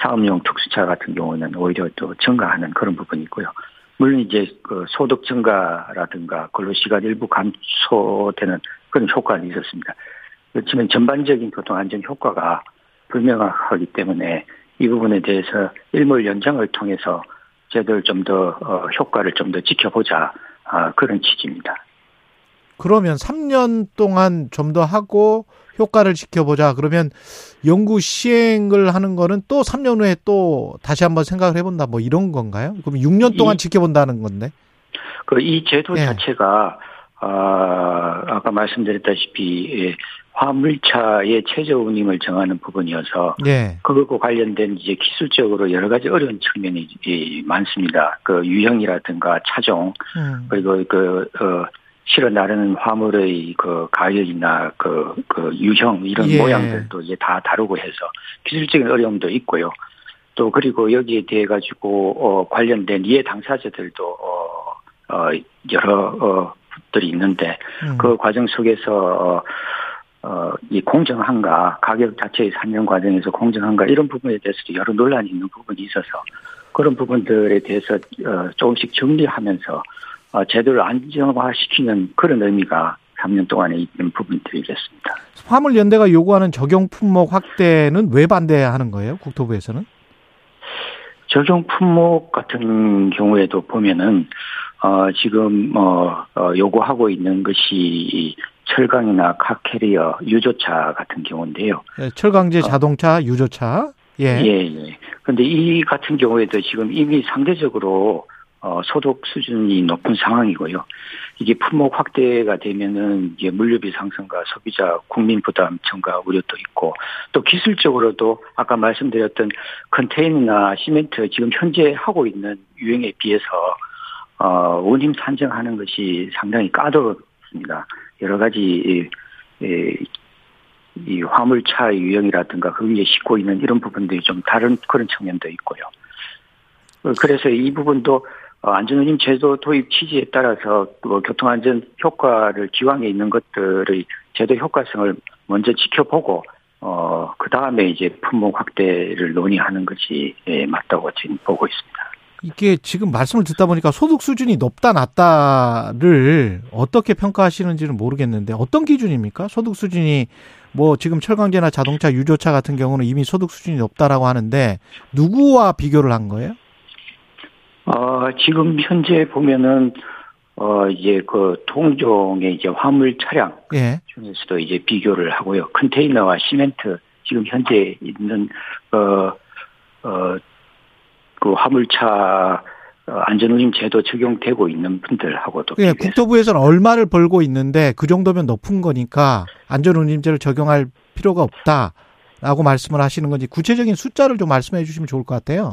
사업용 특수차 같은 경우는 오히려 또 증가하는 그런 부분이 있고요. 물론 이제 그 소득 증가라든가 근로 시간 일부 감소되는 그런 효과는 있었습니다. 그렇지만 전반적인 교통 안전 효과가 불명확하기 때문에 이 부분에 대해서 일몰 연장을 통해서 제도를 좀더 어, 효과를 좀 더 지켜보자 아, 그런 취지입니다. 그러면 3년 동안 좀 더 하고 효과를 지켜보자. 그러면 연구 시행을 하는 거는 또 3년 후에 또 다시 한번 생각을 해본다. 뭐 이런 건가요? 그럼 6년 동안 이, 지켜본다는 건데? 그 이 제도 예. 자체가 아, 아까 말씀드렸다시피 예, 화물차의 최저 운임을 정하는 부분이어서 예. 그것과 관련된 이제 기술적으로 여러 가지 어려운 측면이 많습니다. 그 유형이라든가 차종 음. 그리고 그 어, 실어 나르는 화물의 그 가격이나 그, 그 유형 이런 예. 모양들도 이제 다 다루고 해서 기술적인 어려움도 있고요. 또 그리고 여기에 대해 가지고 어 관련된 이해 당사자들도 어, 어 여러 어 들이 있는데 음. 그 과정 속에서 어, 어, 이 공정한가, 가격 자체의 산정 과정에서 공정한가, 이런 부분에 대해서도 여러 논란이 있는 부분이 있어서 그런 부분들에 대해서 어, 조금씩 정리하면서 어, 제도를 안정화시키는 그런 의미가 3년 동안에 있는 부분들이겠습니다. 화물연대가 요구하는 적용 품목 확대는 왜 반대하는 거예요? 국토부에서는? 적용 품목 같은 경우에도 보면은 어, 지금 뭐 어, 요구하고 있는 것이 철강이나 카캐리어, 유조차 같은 경우인데요. 네, 철강제 어. 자동차, 어. 유조차. 예. 예, 예. 근데 이 같은 경우에도 지금 이미 상대적으로 어, 소득 수준이 높은 상황이고요. 이게 품목 확대가 되면은 이게 물류비 상승과 소비자 국민 부담 증가 우려도 있고 또 기술적으로도 아까 말씀드렸던 컨테이너나 시멘트 지금 현재 하고 있는 유형에 비해서 어, 원임 산정하는 것이 상당히 까다롭습니다. 여러 가지 이, 화물차 유형이라든가 그 위에 싣고 있는 이런 부분들이 좀 다른 그런 측면도 있고요. 그래서 이 부분도 어, 안전운임 제도 도입 취지에 따라서 뭐 교통안전 효과를 기왕에 있는 것들의 제도 효과성을 먼저 지켜보고 어, 그 다음에 이제 품목 확대를 논의하는 것이 예, 맞다고 지금 보고 있습니다. 이게 지금 말씀을 듣다 보니까 소득 수준이 높다 낮다를 어떻게 평가하시는지는 모르겠는데 어떤 기준입니까? 소득 수준이 뭐 지금 철강제나 자동차, 유조차 같은 경우는 이미 소득 수준이 높다라고 하는데 누구와 비교를 한 거예요? 어, 지금 현재 보면은 어 이제 그 통종의 이제 화물 차량 예. 중에서도 이제 비교를 하고요. 컨테이너와 시멘트 지금 현재 있는 어 어 그 화물차 어, 안전운임 제도 적용되고 있는 분들하고도 예, 국토부에서는 얼마를 벌고 있는데 그 정도면 높은 거니까 안전운임제를 적용할 필요가 없다라고 말씀을 하시는 건지 구체적인 숫자를 좀 말씀해 주시면 좋을 것 같아요.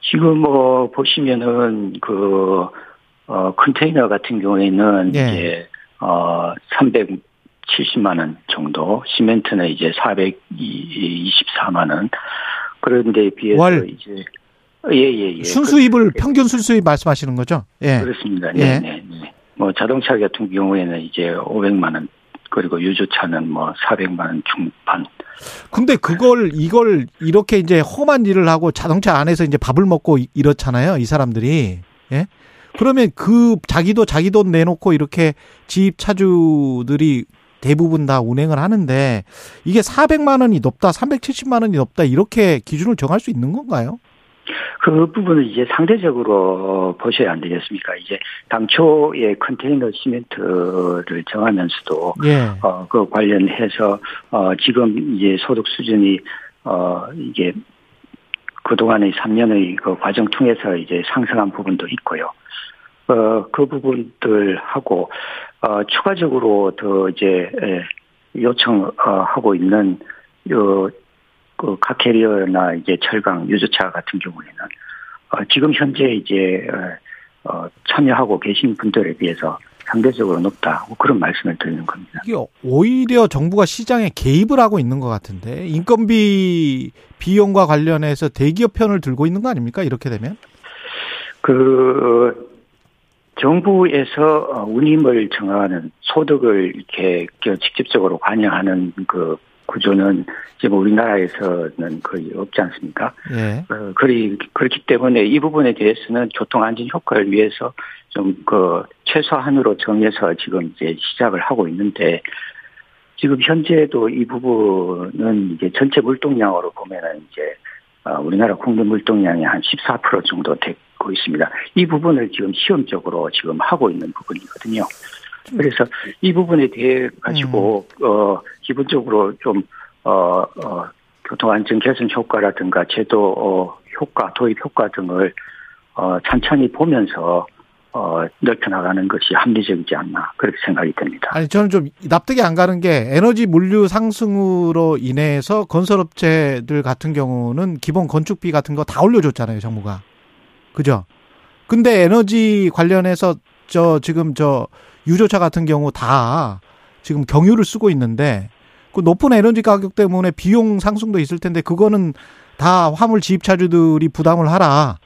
지금 뭐 보시면은 그 어, 컨테이너 같은 경우에는 예. 이제 어 370만 원 정도, 시멘트는 이제 424만 원, 그런 데 비해서 월. 이제 예예예. 예, 예. 순수입을 그, 평균 순수입 말씀하시는 거죠? 예. 그렇습니다. 네, 예. 네, 네. 뭐 자동차 같은 경우에는 이제 500만 원 그리고 유조차는 뭐 400만 원 중반. 근데 그걸 이걸 이렇게 이제 험한 일을 하고 자동차 안에서 이제 밥을 먹고 이렇잖아요. 이 사람들이. 예? 그러면 그 자기도 자기 돈 내놓고 이렇게 집 차주들이 대부분 다 운행을 하는데 이게 400만 원이 높다, 370만 원이 높다 이렇게 기준을 정할 수 있는 건가요? 그 부분은 이제 상대적으로 보셔야 안 되겠습니까? 이제 당초에 컨테이너 시멘트를 정하면서도 예. 어 그 관련해서 어 지금 이제 소득 수준이 어 이게 그동안의 3년의 그 과정 통해서 이제 상승한 부분도 있고요. 어, 그 부분들하고, 어, 추가적으로 더 이제, 요청하고 있는, 요, 그, 카캐리어나 이제 철강, 유조차 같은 경우에는, 어, 지금 현재 이제, 어, 참여하고 계신 분들에 비해서 상대적으로 높다. 뭐 그런 말씀을 드리는 겁니다. 이게 오히려 정부가 시장에 개입을 하고 있는 것 같은데, 인건비 비용과 관련해서 대기업 편을 들고 있는 거 아닙니까? 이렇게 되면? 그, 정부에서 어, 운임을 정하는 소득을 이렇게 직접적으로 관여하는 그 구조는 지금 우리나라에서는 거의 없지 않습니까? 네. 어, 그리, 그렇기 때문에 이 부분에 대해서는 교통 안전 효과를 위해서 좀 그 최소한으로 정해서 지금 이제 시작을 하고 있는데 지금 현재도 이 부분은 이제 전체 물동량으로 보면은 이제 어, 우리나라 국내 물동량이 한 14% 정도 되 고 있습니다. 이 부분을 지금 시험적으로 지금 하고 있는 부분이거든요. 그래서 이 부분에 대해 가지고 음. 어 기본적으로 좀 어, 어 교통안전 개선 효과라든가 제도 어, 효과, 도입 효과 등을 어, 천천히 보면서 어, 넓혀나가는 것이 합리적이지 않나 그렇게 생각이 듭니다. 아니 저는 좀 납득이 안 가는 게 에너지 물류 상승으로 인해서 건설업체들 같은 경우는 기본 건축비 같은 거 다 올려줬잖아요 정부가 그죠? 근데 에너지 관련해서 저 지금 저 유조차 같은 경우 다 지금 경유를 쓰고 있는데 그 높은 에너지 가격 때문에 비용 상승도 있을 텐데 그거는 다 화물 지입차주들이 부담을 하라.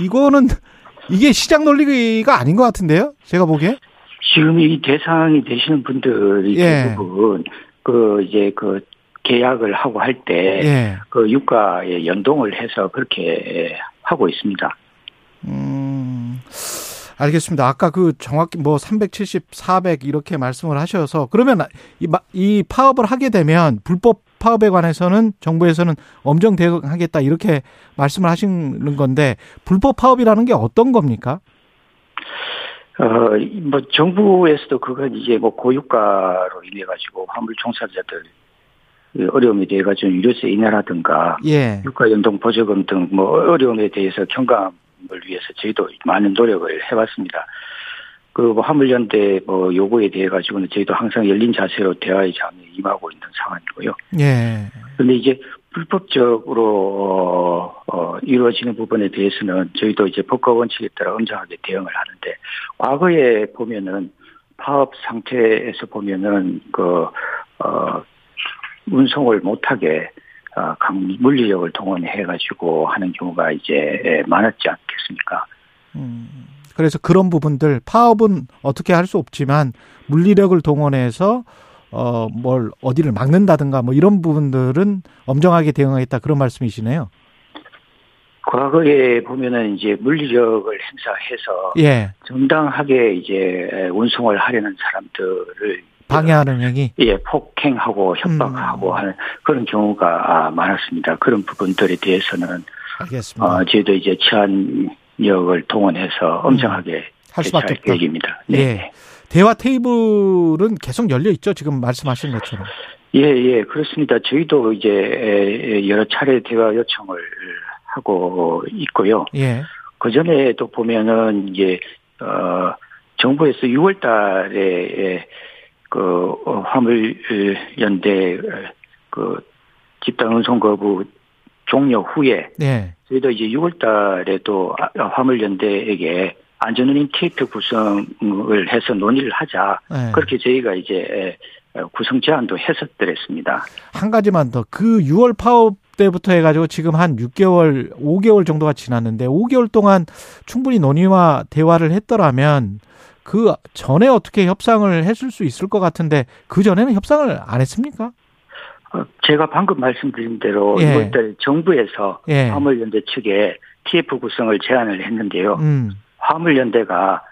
이거는 이게 시장 논리가 아닌 것 같은데요? 제가 보기에? 지금 이 대상이 되시는 분들이 예. 대부분 그 이제 그 계약을 하고 할 때그 예. 그 유가에 연동을 해서 그렇게 하고 있습니다. 음. 알겠습니다. 아까 그 정확히 뭐 370, 400 이렇게 말씀을 하셔서 그러면 이, 이 파업을 하게 되면 불법 파업에 관해서는 정부에서는 엄정 대응하겠다 이렇게 말씀을 하시는 건데 불법 파업이라는 게 어떤 겁니까? 어, 뭐 정부에서도 그건 이제 뭐 고유가로 인해 가지고 화물 종사자들 어려움에 대해 가지고 유류세 인하라든가 예. 유가 연동 보조금 등 뭐 어려움에 대해서 경감 을 위해서 저희도 많은 노력을 해왔습니다. 그뭐 화물연대 뭐 요구에 대해 가지고는 저희도 항상 열린 자세로 대화의 장에 임하고 있는 상황이고요. 예. 그런데 이제 불법적으로 어, 어, 이루어지는 부분에 대해서는 저희도 이제 법과 원칙에 따라 엄정하게 대응을 하는데 과거에 보면은 파업 상태에서 보면은 그 어, 운송을 못하게 어, 강 물리력을 동원해 가지고 하는 경우가 이제 많았지 않겠습니까? 음, 그래서 그런 부분들 파업은 어떻게 할 수 없지만 물리력을 동원해서 어 뭘 어디를 막는다든가 뭐 이런 부분들은 엄정하게 대응하겠다 그런 말씀이시네요. 과거에 보면은 이제 물리력을 행사해서 예. 정당하게 이제 운송을 하려는 사람들을 방해하는 행위? 예, 폭행하고 협박하고 음. 하는 그런 경우가 아, 많았습니다. 그런 부분들에 대해서는 알겠습니다. 어, 저희도 이제 치안력을 동원해서 엄정하게 음. 할 수밖에 없다. 계획입니다. 네. 예. 대화 테이블은 계속 열려 있죠. 지금 말씀하신 것처럼. 예, 예, 그렇습니다. 저희도 이제 여러 차례 대화 요청을 하고 있고요. 예. 그 전에도 보면은 이제 어 정부에서 6월 달에 그 어, 화물 연대 그 집단 운송 거부 종료 후에 네. 저희도 이제 6월 달에도 아, 화물 연대에게 안전운임 케이크 구성을 해서 논의를 하자. 네. 그렇게 저희가 이제 구성 제안도 했었더랬습니다. 한 가지만 더. 그 6월 파업 때부터 해가지고 지금 한 6개월, 5개월 정도가 지났는데 5개월 동안 충분히 논의와 대화를 했더라면 그 전에 어떻게 협상을 했을 수 있을 것 같은데 그 전에는 협상을 안 했습니까? 어, 제가 방금 말씀드린 대로 예. 이번 달 정부에서 예. 화물연대 측에 TF 구성을 제안을 했는데요. 음. 화물연대가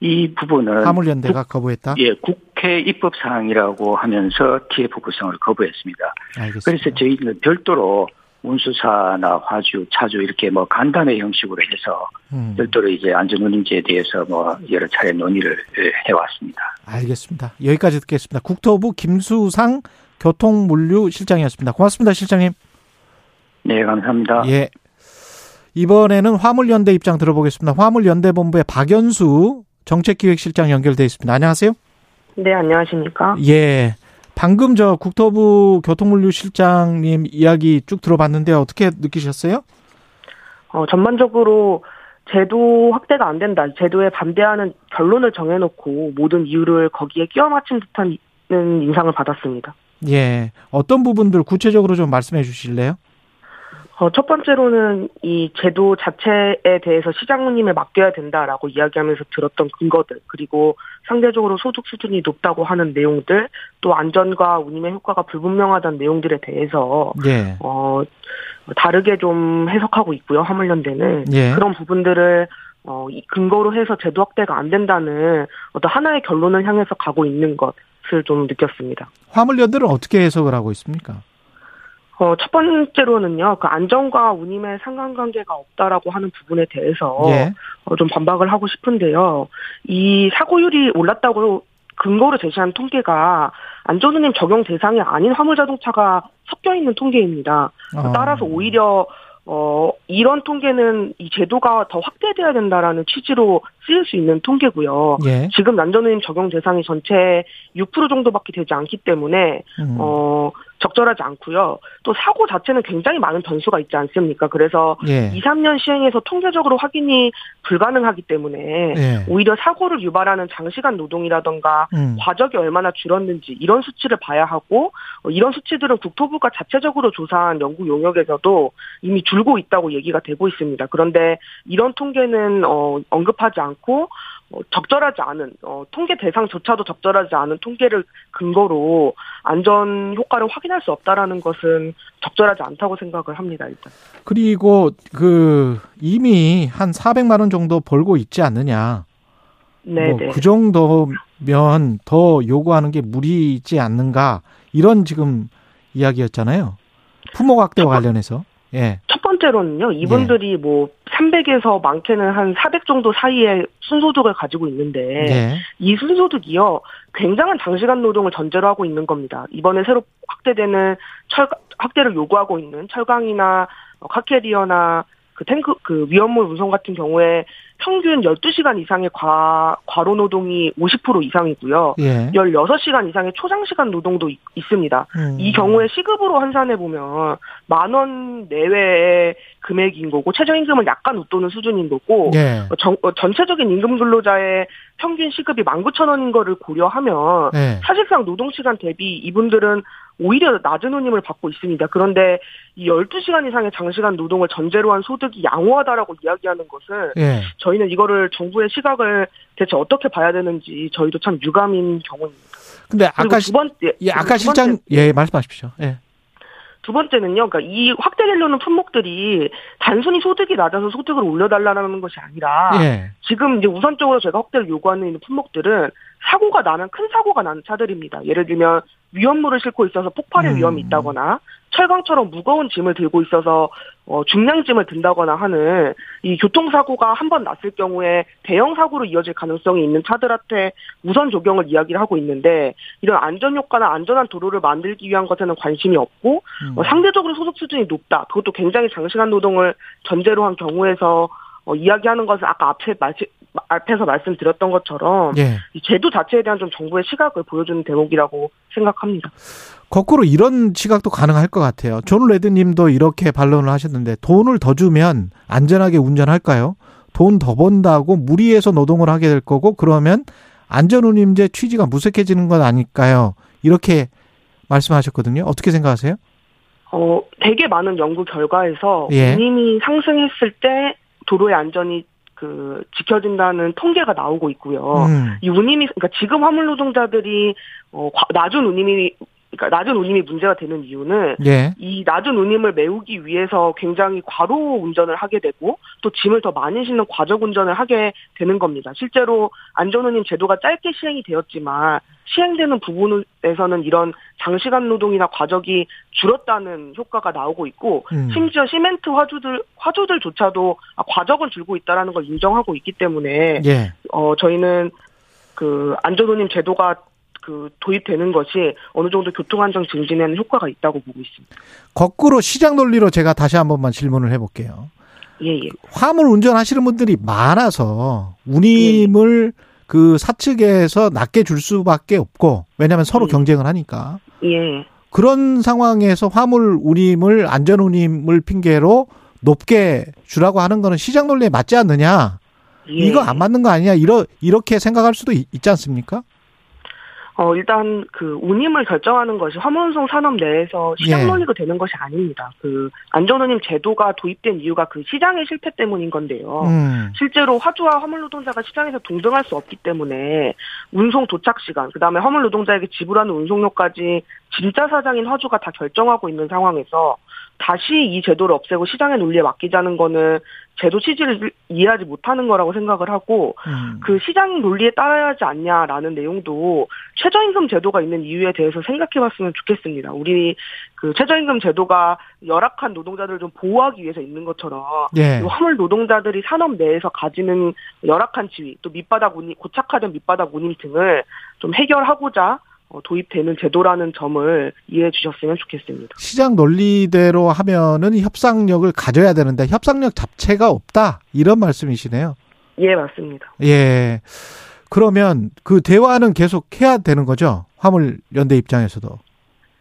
이 부분은 화물연대가 거부했다. 예, 국회 입법 사항이라고 하면서 TF 구성을 거부했습니다. 알겠습니다. 그래서 저희는 별도로 운수사나 화주, 차주 이렇게 뭐 간담회 형식으로 해서 음. 별도로 이제 안전운임제에 대해서 뭐 여러 차례 논의를 해왔습니다. 알겠습니다. 여기까지 듣겠습니다. 국토부 김수상 교통물류실장이었습니다. 고맙습니다, 실장님. 네, 감사합니다. 예. 이번에는 화물연대 입장 들어보겠습니다. 화물연대본부의 박연수 정책기획실장 연결돼 있습니다. 안녕하세요. 네, 안녕하십니까? 예. 방금 저 국토부 교통물류실장님 이야기 쭉 들어봤는데 어떻게 느끼셨어요? 어, 전반적으로 제도 확대가 안 된다. 제도에 반대하는 결론을 정해놓고 모든 이유를 거기에 끼워 맞춘 듯한 인상을 받았습니다. 예. 어떤 부분들 구체적으로 좀 말씀해 주실래요? 어, 첫 번째로는 이 제도 자체에 대해서 시장 운임에 맡겨야 된다라고 이야기하면서 들었던 근거들, 그리고 상대적으로 소득 수준이 높다고 하는 내용들, 또 안전과 운임의 효과가 불분명하다는 내용들에 대해서, 예. 어, 다르게 좀 해석하고 있고요, 화물연대는. 예. 그런 부분들을 어, 근거로 해서 제도 확대가 안 된다는 어떤 하나의 결론을 향해서 가고 있는 것을 좀 느꼈습니다. 화물연대는 어떻게 해석을 하고 있습니까? 어, 첫 번째로는요, 그 안전과 운임의 상관관계가 없다라고 하는 부분에 대해서 예. 어, 좀 반박을 하고 싶은데요. 이 사고율이 올랐다고 근거로 제시한 통계가 안전운임 적용 대상이 아닌 화물 자동차가 섞여 있는 통계입니다. 어. 따라서 오히려 어, 이런 통계는 이 제도가 더 확대돼야 된다라는 취지로 쓰일 수 있는 통계고요. 예. 지금 난전운임 적용 대상이 전체 6% 정도밖에 되지 않기 때문에 음. 어, 적절하지 않고요. 또 사고 자체는 굉장히 많은 변수가 있지 않습니까? 그래서 예. 2, 3년 시행해서 통계적으로 확인이 불가능하기 때문에 예. 오히려 사고를 유발하는 장시간 노동이라던가 음. 과적이 얼마나 줄었는지 이런 수치를 봐야 하고 어, 이런 수치들은 국토부가 자체적으로 조사한 연구 용역에서도 이미 줄고 있다고 얘기가 되고 있습니다. 그런데 이런 통계는 어, 언급하지 않고 어, 적절하지 않은 어, 통계 대상조차도 적절하지 않은 통계를 근거로 안전 효과를 확인할 수 없다라는 것은 적절하지 않다고 생각을 합니다. 일단. 그리고 그 이미 한 400만 원 정도 벌고 있지 않느냐. 네, 뭐 네. 그 정도면 더 요구하는 게 무리지 않는가 이런 지금 이야기였잖아요. 품목학대와 관련해서. 예. 첫 번째로는요, 이분들이 뭐 300에서 많게는 한 400 정도 사이의 순소득을 가지고 있는데 예. 이 순소득이요 굉장한 장시간 노동을 전제로 하고 있는 겁니다. 이번에 새로 확대되는 철 확대를 요구하고 있는 철강이나 어, 카캐리어나 그 탱크 그 위험물 운송 같은 경우에 평균 12시간 이상의 과 과로 노동이 50% 이상이고요. 예. 16시간 이상의 초장 시간 노동도 있, 있습니다. 음. 이 경우에 시급으로 환산해 보면 만 원 내외의 금액인 거고 최저임금은 약간 웃도는 수준인 거고 예. 어, 전, 어, 전체적인 임금 근로자의 평균 시급이 19,000원인 거를 고려하면 예. 사실상 노동 시간 대비 이분들은 오히려 낮은 운임을 받고 있습니다. 그런데 이 12시간 이상의 장시간 노동을 전제로 한 소득이 양호하다라고 이야기하는 것은 예. 저희는 이거를 정부의 시각을 대체 어떻게 봐야 되는지 저희도 참 유감인 경우입니다. 근데 그리고 아까 두 시, 번째, 예, 아까 실장 예, 말씀하십시오. 예. 두 번째는요, 그러니까 이 확대되려는 품목들이 단순히 소득이 낮아서 소득을 올려달라는 것이 아니라 예. 지금 이제 우선적으로 제가 확대를 요구하는 품목들은 사고가 나는 큰 사고가 나는 차들입니다. 예를 들면 위험물을 싣고 있어서 폭발의 음. 위험이 있다거나 철강처럼 무거운 짐을 들고 있어서 어, 중량짐을 든다거나 하는 이 교통사고가 한 번 났을 경우에 대형 사고로 이어질 가능성이 있는 차들한테 우선 적용을 이야기를 하고 있는데 이런 안전 효과나 안전한 도로를 만들기 위한 것에는 관심이 없고 음. 어, 상대적으로 소득 수준이 높다. 그것도 굉장히 장시간 노동을 전제로 한 경우에서 어, 이야기하는 것은 아까 앞에 말, 앞에서 말씀드렸던 것처럼 예. 이 제도 자체에 대한 좀 정부의 시각을 보여주는 대목이라고 생각합니다. 거꾸로 이런 시각도 가능할 것 같아요. 존 레드님도 이렇게 반론을 하셨는데 돈을 더 주면 안전하게 운전할까요? 돈 더 번다고 무리해서 노동을 하게 될 거고 그러면 안전운임제 취지가 무색해지는 것 아닐까요? 이렇게 말씀하셨거든요. 어떻게 생각하세요? 어, 되게 많은 연구 결과에서 예. 운임이 상승했을 때 도로의 안전이 그 지켜진다는 통계가 나오고 있고요. 음. 이 운임이 그러니까 지금 화물 노동자들이 어 과- 낮은 운임이 그러니까 낮은 운임이 문제가 되는 이유는 예. 이 낮은 운임을 메우기 위해서 굉장히 과로 운전을 하게 되고 또 짐을 더 많이 싣는 과적 운전을 하게 되는 겁니다. 실제로 안전 운임 제도가 짧게 시행이 되었지만 시행되는 부분에서는 이런 장시간 노동이나 과적이 줄었다는 효과가 나오고 있고 음. 심지어 시멘트 화주들 화주들조차도 아, 과적은 줄고 있다라는 걸 인정하고 있기 때문에 예. 어 저희는 그 안전운임 제도가 그 도입되는 것이 어느 정도 교통안전 증진에는 효과가 있다고 보고 있습니다. 거꾸로 시장 논리로 제가 다시 한 번만 질문을 해볼게요. 예, 예. 화물 운전하시는 분들이 많아서 운임을 그 사측에서 낮게 줄 수밖에 없고 왜냐하면 서로 음. 경쟁을 하니까 예. 그런 상황에서 화물 운임을 안전 운임을 핑계로 높게 주라고 하는 거는 시장 논리에 맞지 않느냐 예. 이거 안 맞는 거 아니냐 이러 이렇게 생각할 수도 있, 있지 않습니까? 어, 일단 그 운임을 결정하는 것이 화물운송 산업 내에서 시장 예. 논리가 되는 것이 아닙니다. 그 안전운임 제도가 도입된 이유가 그 시장의 실패 때문인 건데요. 음. 실제로 화주와 화물 노동자가 시장에서 동등할 수 없기 때문에 운송 도착 시간, 그 다음에 화물 노동자에게 지불하는 운송료까지 진짜 사장인 화주가 다 결정하고 있는 상황에서 다시 이 제도를 없애고 시장의 논리에 맡기자는 거는 제도 취지를 이해하지 못하는 거라고 생각을 하고 음. 그 시장 논리에 따라야 하지 않냐라는 내용도 최저임금 제도가 있는 이유에 대해서 생각해 봤으면 좋겠습니다. 우리 그 최저임금 제도가 열악한 노동자들을 좀 보호하기 위해서 있는 것처럼 예. 화물 노동자들이 산업 내에서 가지는 열악한 지위 또 밑바닥 운임 고착화된 밑바닥 운임 등을 좀 해결하고자 어, 도입되는 제도라는 점을 이해해 주셨으면 좋겠습니다. 시장 논리대로 하면은 협상력을 가져야 되는데 협상력 자체가 없다 이런 말씀이시네요. 예, 맞습니다. 예. 그러면 그 대화는 계속 해야 되는 거죠? 화물 연대 입장에서도.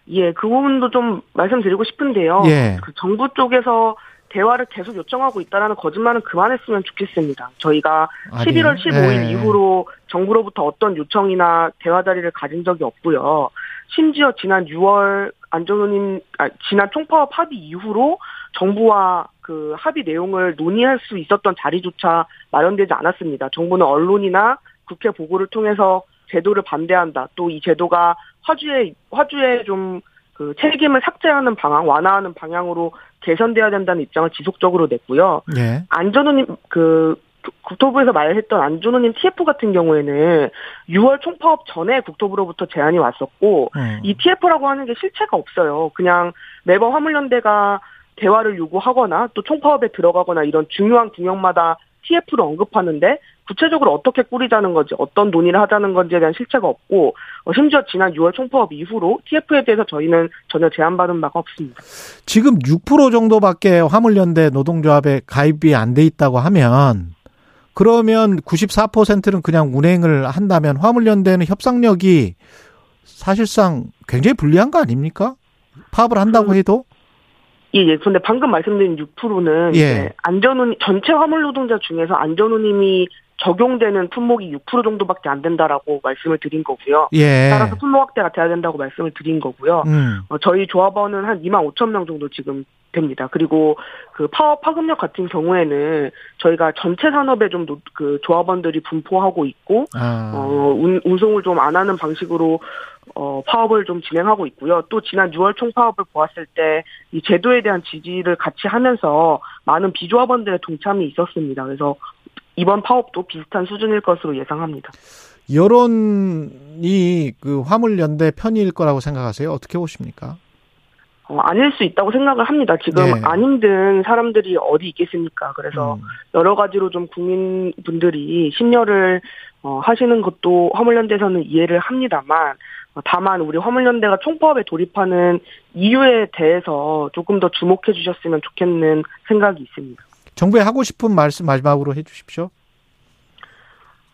예, 그 부분도 좀 말씀드리고 싶은데요. 예. 그 정부 쪽에서 대화를 계속 요청하고 있다라는 거짓말은 그만했으면 좋겠습니다. 저희가 아니요. 11월 15일 네. 이후로 정부로부터 어떤 요청이나 대화 자리를 가진 적이 없고요. 심지어 지난 6월 안전호님 아, 지난 총파업 합의 이후로 정부와 그 합의 내용을 논의할 수 있었던 자리조차 마련되지 않았습니다. 정부는 언론이나 국회 보고를 통해서 제도를 반대한다. 또 이 제도가 화주에 화주에 좀그 책임을 삭제하는 방향, 완화하는 방향으로 개선돼야 된다는 입장을 지속적으로 냈고요. 예. 안전호님 그 국토부에서 말했던 안전호님 TF 같은 경우에는 6월 총파업 전에 국토부로부터 제안이 왔었고 음. 이 TF라고 하는 게 실체가 없어요. 그냥 매번 화물연대가 대화를 요구하거나 또 총파업에 들어가거나 이런 중요한 국역마다 TF를 언급하는데 구체적으로 어떻게 꾸리자는 건지 어떤 논의를 하자는 건지에 대한 실체가 없고 어, 심지어 지난 6월 총파업 이후로 TF에 대해서 저희는 전혀 제안받은 바가 없습니다. 지금 6% 정도밖에 화물연대 노동조합에 가입이 안 돼 있다고 하면 그러면 94%는 그냥 운행을 한다면 화물연대는 협상력이 사실상 굉장히 불리한 거 아닙니까? 파업을 한다고 그, 해도? 예, 예. 근데 방금 말씀드린 6%는 예. 안전운 전체 화물 노동자 중에서 안전운임이 적용되는 품목이 6% 정도밖에 안 된다라고 말씀을 드린 거고요. 예. 따라서 품목 확대가 돼야 된다고 말씀을 드린 거고요. 음. 어, 저희 조합원은 한 2만 5천 명 정도 지금 됩니다. 그리고 그 파업 파급력 같은 경우에는 저희가 전체 산업에 좀 그 조합원들이 분포하고 있고 아. 어 운, 운송을 좀 안 하는 방식으로 어 파업을 좀 진행하고 있고요. 또 지난 6월 총파업을 보았을 때 이 제도에 대한 지지를 같이 하면서 많은 비조합원들의 동참이 있었습니다. 그래서 이번 파업도 비슷한 수준일 것으로 예상합니다. 여론이 그 화물연대 편일 거라고 생각하세요? 어떻게 보십니까? 어, 아닐 수 있다고 생각을 합니다. 지금 네. 안 힘든 사람들이 어디 있겠습니까? 그래서 음. 여러 가지로 좀 국민분들이 심려를 어, 하시는 것도 화물연대에서는 이해를 합니다만 어, 다만 우리 화물연대가 총파업에 돌입하는 이유에 대해서 조금 더 주목해 주셨으면 좋겠는 생각이 있습니다. 정부에 하고 싶은 말씀 마지막으로 해 주십시오.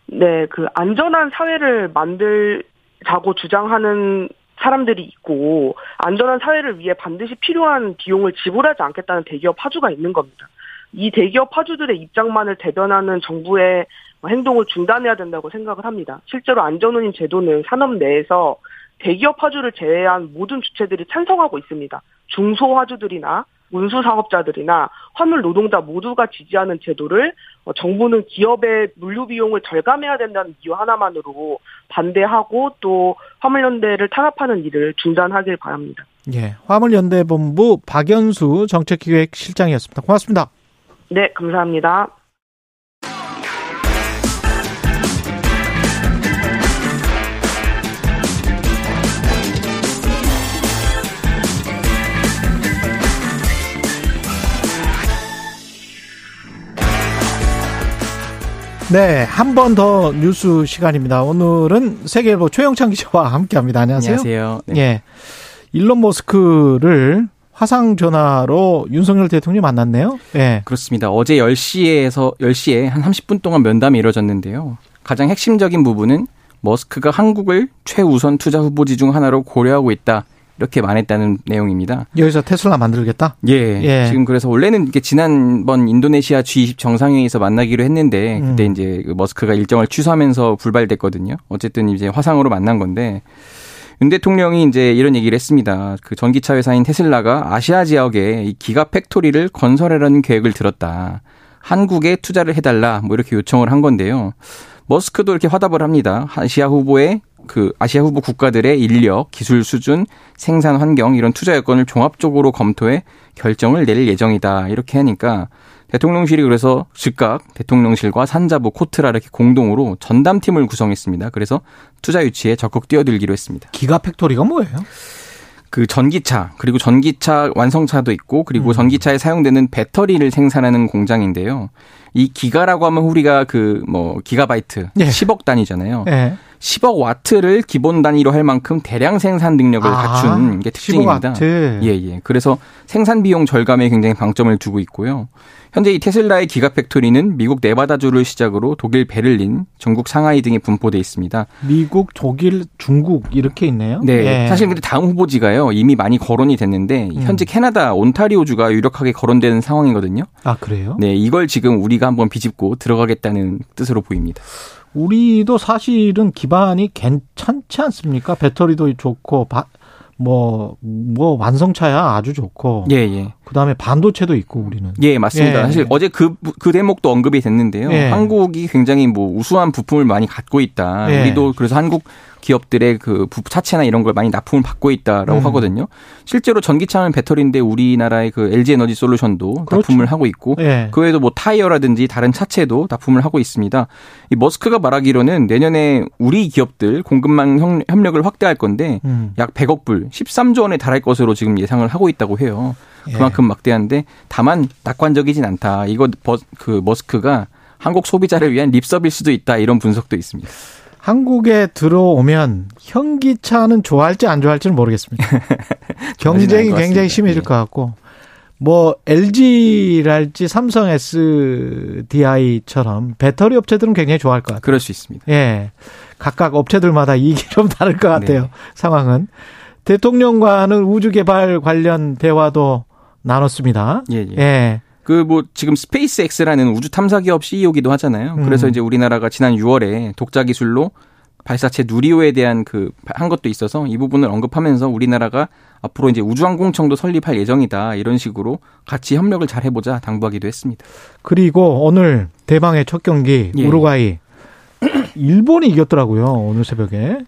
네, 그 안전한 사회를 만들자고 주장하는 사람들이 있고 안전한 사회를 위해 반드시 필요한 비용을 지불하지 않겠다는 대기업 파주가 있는 겁니다. 이 대기업 파주들의 입장만을 대변하는 정부의 행동을 중단해야 된다고 생각을 합니다. 실제로 안전운임 제도는 산업 내에서 대기업 파주를 제외한 모든 주체들이 찬성하고 있습니다. 중소화주들이나 운수 사업자들이나 화물 노동자 모두가 지지하는 제도를 어, 정부는 기업의 물류 비용을 절감해야 된다는 이유 하나만으로 반대하고 또 화물연대를 탄압하는 일을 중단하길 바랍니다. 예, 화물연대본부 박연수 정책기획실장이었습니다. 고맙습니다. 네, 감사합니다. 네, 한 번 더 뉴스 시간입니다. 오늘은 세계일보 최영창 기자와 함께합니다. 안녕하세요. 안녕하세요. 네. 예, 일론 머스크를 화상 전화로 윤석열 대통령이 만났네요. 예. 그렇습니다. 어제 10시에서 10시에 한 30분 동안 면담이 이루어졌는데요. 가장 핵심적인 부분은 머스크가 한국을 최우선 투자 후보지 중 하나로 고려하고 있다. 이렇게 말했다는 내용입니다. 여기서 테슬라 만들겠다? 예. 예. 지금 그래서 원래는 이게 지난번 인도네시아 G20 정상회의에서 만나기로 했는데 그때 음. 이제 그 머스크가 일정을 취소하면서 불발됐거든요. 어쨌든 이제 화상으로 만난 건데 윤 대통령이 이제 이런 얘기를 했습니다. 그 전기차 회사인 테슬라가 아시아 지역에 이 기가 팩토리를 건설하려는 계획을 들었다. 한국에 투자를 해달라 뭐 이렇게 요청을 한 건데요. 머스크도 이렇게 화답을 합니다. 아시아 후보의 그 아시아 후보 국가들의 인력, 기술 수준, 생산 환경 이런 투자 여건을 종합적으로 검토해 결정을 내릴 예정이다. 이렇게 하니까 대통령실이 그래서 즉각 대통령실과 산자부 코트라 이렇게 공동으로 전담팀을 구성했습니다. 그래서 투자 유치에 적극 뛰어들기로 했습니다. 기가 팩토리가 뭐예요? 그 전기차 그리고 전기차 완성차도 있고 그리고 음. 전기차에 사용되는 배터리를 생산하는 공장인데요. 이 기가라고 하면 우리가 그 뭐 기가바이트 네. 10억 단위잖아요. 네. 10억 와트를 기본 단위로 할 만큼 대량 생산 능력을 아, 갖춘 게 특징입니다. 예, 예. 그래서 생산 비용 절감에 굉장히 방점을 두고 있고요. 현재 이 테슬라의 기가 팩토리는 미국 네바다주를 시작으로 독일 베를린, 중국 상하이 등에 분포돼 있습니다. 미국, 독일, 중국 이렇게 있네요. 네. 예. 사실 근데 다음 후보지가요. 이미 많이 거론이 됐는데 음. 현재 캐나다 온타리오주가 유력하게 거론되는 상황이거든요. 아, 그래요? 네, 이걸 지금 우리가 한번 비집고 들어가겠다는 뜻으로 보입니다. 우리도 사실은 기반이 괜찮지 않습니까? 배터리도 좋고 바, 뭐, 뭐, 완성차야 아주 좋고. 예, 예. 그 다음에 반도체도 있고, 우리는. 예, 맞습니다. 예. 사실 어제 그, 그 대목도 언급이 됐는데요. 예. 한국이 굉장히 뭐 우수한 부품을 많이 갖고 있다. 예. 우리도 그래서 한국 기업들의 그 차체나 이런 걸 많이 납품을 받고 있다라고 음. 하거든요. 실제로 전기차는 배터리인데 우리나라의 그 LG 에너지 솔루션도 그렇죠. 납품을 하고 있고 예. 그 외에도 뭐 타이어라든지 다른 차체도 납품을 하고 있습니다. 이 머스크가 말하기로는 내년에 우리 기업들 공급망 협력을 확대할 건데 음. 약 100억 불, 13조 원에 달할 것으로 지금 예상을 하고 있다고 해요. 예. 그만큼 예. 막대한데 다만 낙관적이진 않다. 이거 그 머스크가 한국 소비자를 위한 립서비일 수도 있다 이런 분석도 있습니다. 한국에 들어오면 현기차는 좋아할지 안 좋아할지는 모르겠습니다. <laughs> 경쟁이 굉장히 심해질 네. 것 같고 뭐 LG랄지 삼성 SDI처럼 배터리 업체들은 굉장히 좋아할 것 같아요. 그럴 수 있습니다. 예. 각각 업체들마다 이익이 좀 <laughs> 다를 것 같아요. 네. 상황은. 대통령과는 우주 개발 관련 대화도 나눴습니다. 예, 예. 예. 그 뭐 지금 스페이스X라는 우주 탐사 기업 CEO기도 하잖아요. 그래서 음. 이제 우리나라가 지난 6월에 독자 기술로 발사체 누리호에 대한 그 한 것도 있어서 이 부분을 언급하면서 우리나라가 앞으로 이제 우주항공청도 설립할 예정이다 이런 식으로 같이 협력을 잘 해보자 당부하기도 했습니다. 그리고 오늘 대망의 첫 경기 예. 우루과이 <clears throat> 일본이 이겼더라고요 오늘 새벽에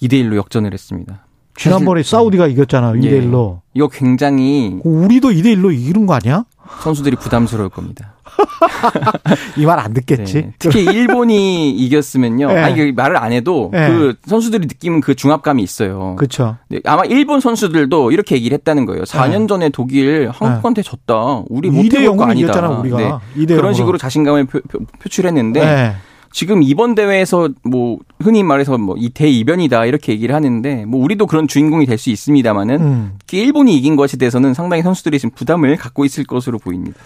2대 1로 역전을 했습니다. 지난번에 사우디가 이겼잖아 2대 예. 1로. 이거 굉장히 우리도 2대 1로 이기는 거 아니야? 선수들이 부담스러울 겁니다. <laughs> 이 말 안 듣겠지. 네. 특히 일본이 이겼으면요. 네. 아니 말을 안 해도 네. 그 선수들이 느끼는 그 중압감이 있어요. 그렇죠. 아마 일본 선수들도 이렇게 얘기를 했다는 거예요. 4년 전에 독일 한국한테 졌다. 우리 못해볼 거 아니다. 이겼잖아, 우리가. 네. 그런 식으로 자신감을 표, 출했는데 지금 이번 대회에서 뭐 흔히 말해서 뭐 이 대이변이다 이렇게 얘기를 하는데 뭐 우리도 그런 주인공이 될 수 있습니다만은 음. 일본이 이긴 것에 대해서는 상당히 선수들이 지금 부담을 갖고 있을 것으로 보입니다.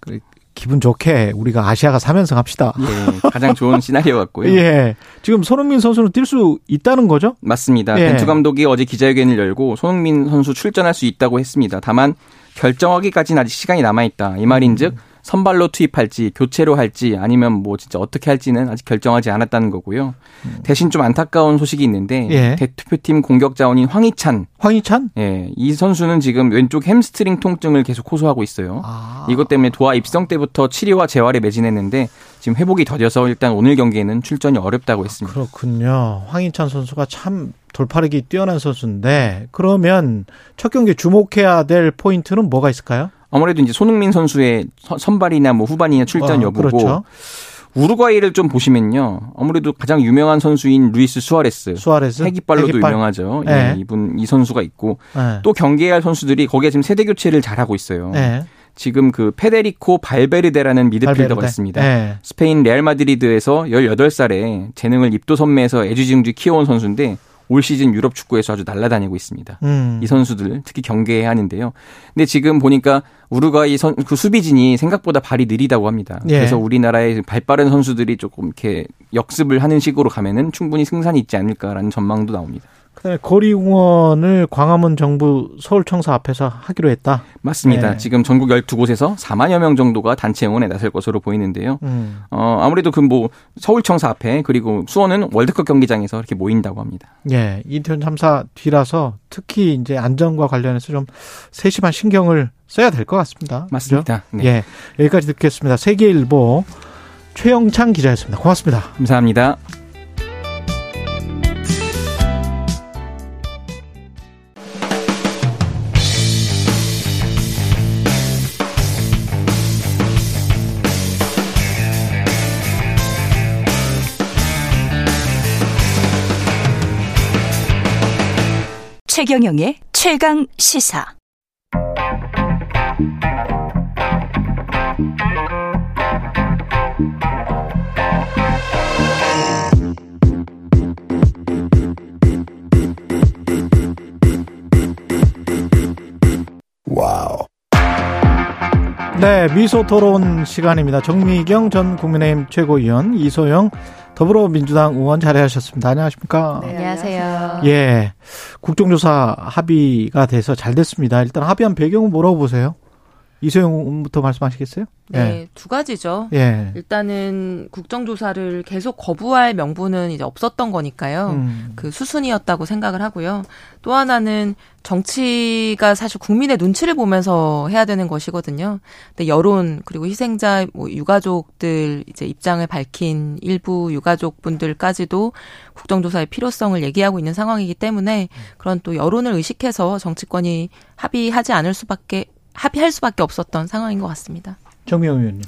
그 기분 좋게 우리가 아시아가 3연승 합시다. 예, 가장 좋은 시나리오 같고요. <laughs> 예. 지금 손흥민 선수는 뛸 수 있다는 거죠? 맞습니다. 예. 벤투 감독이 어제 기자회견을 열고 손흥민 선수 출전할 수 있다고 했습니다. 다만 결정하기까지는 아직 시간이 남아 있다. 이 말인즉 음. 선발로 투입할지 교체로 할지 아니면 뭐 진짜 어떻게 할지는 아직 결정하지 않았다는 거고요. 음. 대신 좀 안타까운 소식이 있는데 예. 대표팀 공격 자원인 황희찬. 황희찬? 예. 이 선수는 지금 왼쪽 햄스트링 통증을 계속 호소하고 있어요. 아. 이것 때문에 도하 입성 때부터 치료와 재활에 매진했는데 지금 회복이 더뎌서 일단 오늘 경기에는 출전이 어렵다고 했습니다. 그렇군요. 황희찬 선수가 참 돌파력이 뛰어난 선수인데 그러면 첫 경기 주목해야 될 포인트는 뭐가 있을까요? 아무래도 이제 손흥민 선수의 선발이나 뭐 후반이나 출전 어, 여부고 그렇죠. 우루과이를 좀 보시면요. 아무래도 가장 유명한 선수인 루이스 수아레스. 수아레스. 핵이빨로도 핵이빨. 유명하죠. 네. 예, 이분 이 선수가 있고 네. 또 경기할 선수들이 거기에 지금 세대 교체를 잘 하고 있어요. 네. 지금 그 페데리코 발베르데라는 미드필더가 발베르데. 있습니다. 네. 스페인 레알 마드리드에서 18살에 재능을 입도 선매에서 애지중지 키워온 선수인데 올 시즌 유럽 축구에서 아주 날아다니고 있습니다. 음. 이 선수들 특히 경계해야 하는데요. 근데 지금 보니까 우루과이 선, 그 수비진이 생각보다 발이 느리다고 합니다. 예. 그래서 우리나라의 발 빠른 선수들이 조금 이렇게 역습을 하는 식으로 가면은 충분히 승산이 있지 않을까라는 전망도 나옵니다. 그다음에 거리응원을 광화문 정부 서울청사 앞에서 하기로 했다. 맞습니다. 네. 지금 전국 12곳에서 4만여 명 정도가 단체 응원에 나설 것으로 보이는데요. 음. 어, 아무래도 그 뭐 서울청사 앞에 그리고 수원은 월드컵 경기장에서 이렇게 모인다고 합니다. 예. 이태원 참사 뒤라서 특히 이제 안전과 관련해서 좀 세심한 신경을 써야 될 것 같습니다. 맞습니다. 네. 예. 여기까지 듣겠습니다. 세계일보 최영창 기자였습니다. 고맙습니다. 감사합니다. 최경영의 최강 시사. Wow. 네, 미소 토론 시간입니다. 정미경 전 국민의힘 최고위원, 이소영 더불어민주당 의원 자리하셨습니다. 안녕하십니까? 네, 안녕하세요. 예. 국정조사 합의가 돼서 잘 됐습니다. 일단 합의한 배경은 뭐라고 보세요? 이소영부터 말씀하시겠어요? 네, 예. 두 가지죠. 예. 일단은 국정조사를 계속 거부할 명분은 이제 없었던 거니까요. 음. 그 수순이었다고 생각을 하고요. 또 하나는 정치가 사실 국민의 눈치를 보면서 해야 되는 것이거든요. 근데 여론 그리고 희생자 뭐 유가족들 이제 입장을 밝힌 일부 유가족 분들까지도 국정조사의 필요성을 얘기하고 있는 상황이기 때문에 그런 또 여론을 의식해서 정치권이 합의하지 않을 수밖에 합의할 수밖에 없었던 상황인 것 같습니다. 정명 의원님.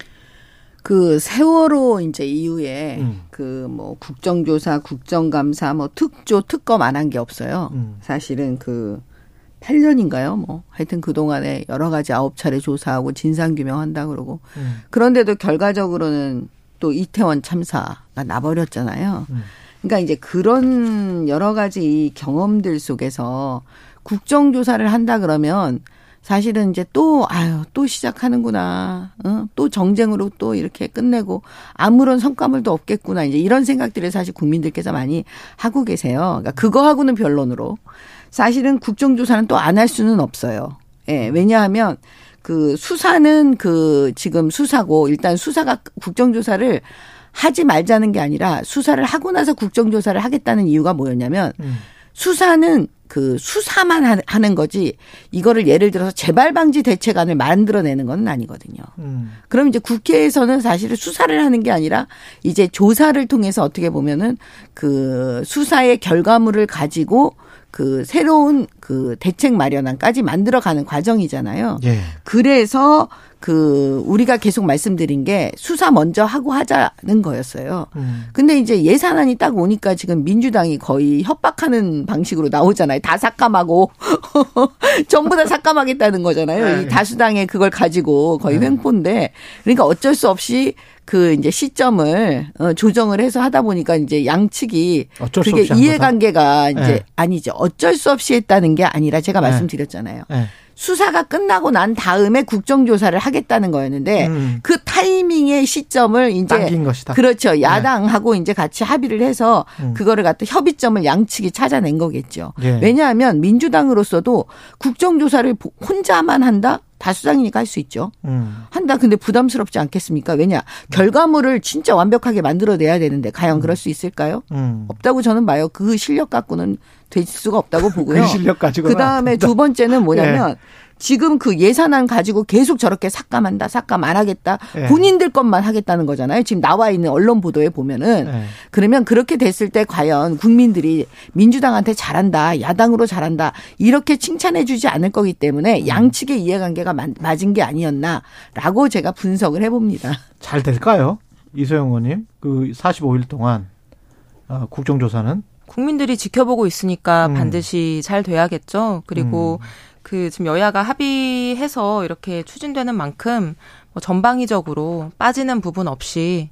그 세월호 이제 이후에 음. 그뭐 국정조사, 국정감사, 뭐 특조, 특검 안 한 게 없어요. 음. 사실은 그 8년인가요? 뭐 하여튼 그 동안에 여러 가지 아홉 차례 조사하고 진상 규명한다 그러고 음. 그런데도 결과적으로는 또 이태원 참사가 나버렸잖아요. 음. 그러니까 이제 그런 여러 가지 경험들 속에서 국정조사를 한다 그러면 사실은 이제 또 아유 또 시작하는구나. 어? 또 정쟁으로 또 이렇게 끝내고 아무런 성과물도 없겠구나. 이제 이런 생각들을 사실 국민들께서 많이 하고 계세요. 그러니까 그거하고는 변론으로 사실은 국정조사는 또 안 할 수는 없어요. 예. 왜냐하면 그 수사는 그 지금 수사고 일단 수사가 국정조사를 하지 말자는 게 아니라 수사를 하고 나서 국정조사를 하겠다는 이유가 뭐였냐면 음. 수사는 그 수사만 하는 거지 이거를 예를 들어서 재발 방지 대책안을 만들어내는 건 아니거든요. 음. 그럼 이제 국회에서는 사실은 수사를 하는 게 아니라 이제 조사를 통해서 어떻게 보면은 그 수사의 결과물을 가지고 그 새로운 그 대책 마련안까지 만들어가는 과정이잖아요. 예. 그래서 그 우리가 계속 말씀드린 게 수사 먼저 하고 하자는 거였어요. 음. 근데 이제 예산안이 딱 오니까 지금 민주당이 거의 협박하는 방식으로 나오잖아요. 다 삭감하고 <laughs> 전부 다 삭감하겠다는 거잖아요. 네. 이 다수당의 그걸 가지고 거의 네. 횡포인데 그러니까 어쩔 수 없이 그 이제 시점을 어 조정을 해서 하다 보니까 이제 양측이 그게 이해관계가 이제 네. 아니죠. 어쩔 수 없이 했다는 게 아니라 제가 네. 말씀드렸잖아요. 네. 수사가 끝나고 난 다음에 국정조사를 하겠다는 거였는데 음. 그 타이밍의 시점을 이제. 그렇죠. 네. 야당하고 네. 이제 같이 합의를 해서 음. 그거를 갖다 협의점을 양측이 찾아낸 거겠죠. 예. 왜냐하면 민주당으로서도 국정조사를 혼자만 한다? 다수당이니까 할 수 있죠. 음. 한다. 근데 부담스럽지 않겠습니까? 왜냐? 결과물을 진짜 완벽하게 만들어내야 되는데 과연 음. 그럴 수 있을까요? 음. 없다고 저는 봐요. 그 실력 갖고는 될 수가 없다고 보고요. 그 실력 가지고. 그 다음에 두 번째는 뭐냐면 네. <laughs> 지금 그 예산안 가지고 계속 저렇게 삭감한다, 삭감 안 하겠다. 네. 본인들 것만 하겠다는 거잖아요. 지금 나와 있는 언론 보도에 보면은 네. 그러면 그렇게 됐을 때 과연 국민들이 민주당한테 잘한다, 야당으로 잘한다 이렇게 칭찬해 주지 않을 거기 때문에 음. 양측의 이해관계가 맞은 게 아니었나라고 제가 분석을 해봅니다. 잘 될까요? 이소영 의원님, 그 45일 동안 어, 국정조사는 국민들이 지켜보고 있으니까 음. 반드시 잘 돼야겠죠. 그리고 음. 그 지금 여야가 합의해서 이렇게 추진되는 만큼 뭐 전방위적으로 빠지는 부분 없이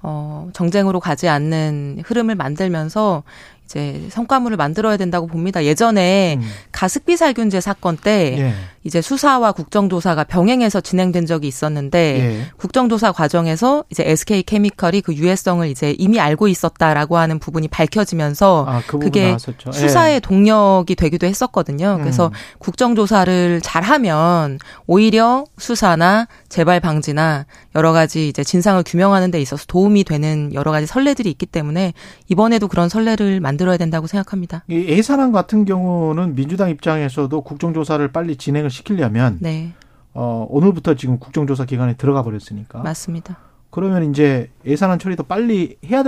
어 정쟁으로 가지 않는 흐름을 만들면서 이제 성과물을 만들어야 된다고 봅니다. 예전에 음. 가습기 살균제 사건 때 예. 이제 수사와 국정조사가 병행해서 진행된 적이 있었는데 예. 국정조사 과정에서 이제 SK 케미컬이 그 유해성을 이제 이미 알고 있었다라고 하는 부분이 밝혀지면서 아, 그 그게 나왔었죠. 수사의 예. 동력이 되기도 했었거든요. 그래서 음. 국정조사를 잘하면 오히려 수사나 재발 방지나 여러 가지 이제 진상을 규명하는 데 있어서 도움이 되는 여러 가지 선례들이 있기 때문에 이번에도 그런 선례를 만들어야 된다고 생각합니다. 이 예산안 같은 경우는 민주당 입장에서도 국정조사를 빨리 진행을 시키려면 네. 어, 오늘부터 지금 국정조사 기간에 들어가 버렸으니까. 맞습니다. 그러면 이제 예산안 처리도 빨리 해야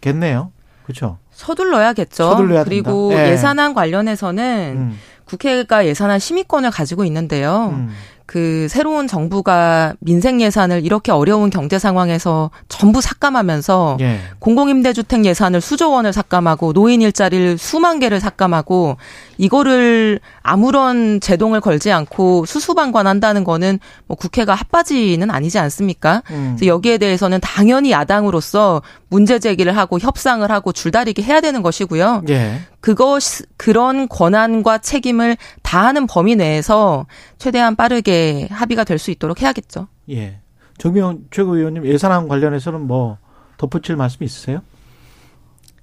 되겠네요. 그렇죠? 서둘러야겠죠. 서둘러야 그리고 네. 예산안 관련해서는 음. 국회가 예산안 심의권을 가지고 있는데요. 음. 그 새로운 정부가 민생 예산을 이렇게 어려운 경제 상황에서 전부 삭감하면서 예. 공공임대주택 예산을 수조 원을 삭감하고 노인 일자리를 수만 개를 삭감하고 이거를 아무런 제동을 걸지 않고 수수방관한다는 거는 뭐 국회가 핫바지는 아니지 않습니까? 음. 그래서 여기에 대해서는 당연히 야당으로서 문제 제기를 하고 협상을 하고 줄다리기 해야 되는 것이고요. 예. 그것 그런 권한과 책임을 다하는 범위 내에서 최대한 빠르게 합의가 될 수 있도록 해야겠죠. 예. 정미영 최고위원님 예산안 관련해서는 뭐 덧붙일 말씀 있으세요?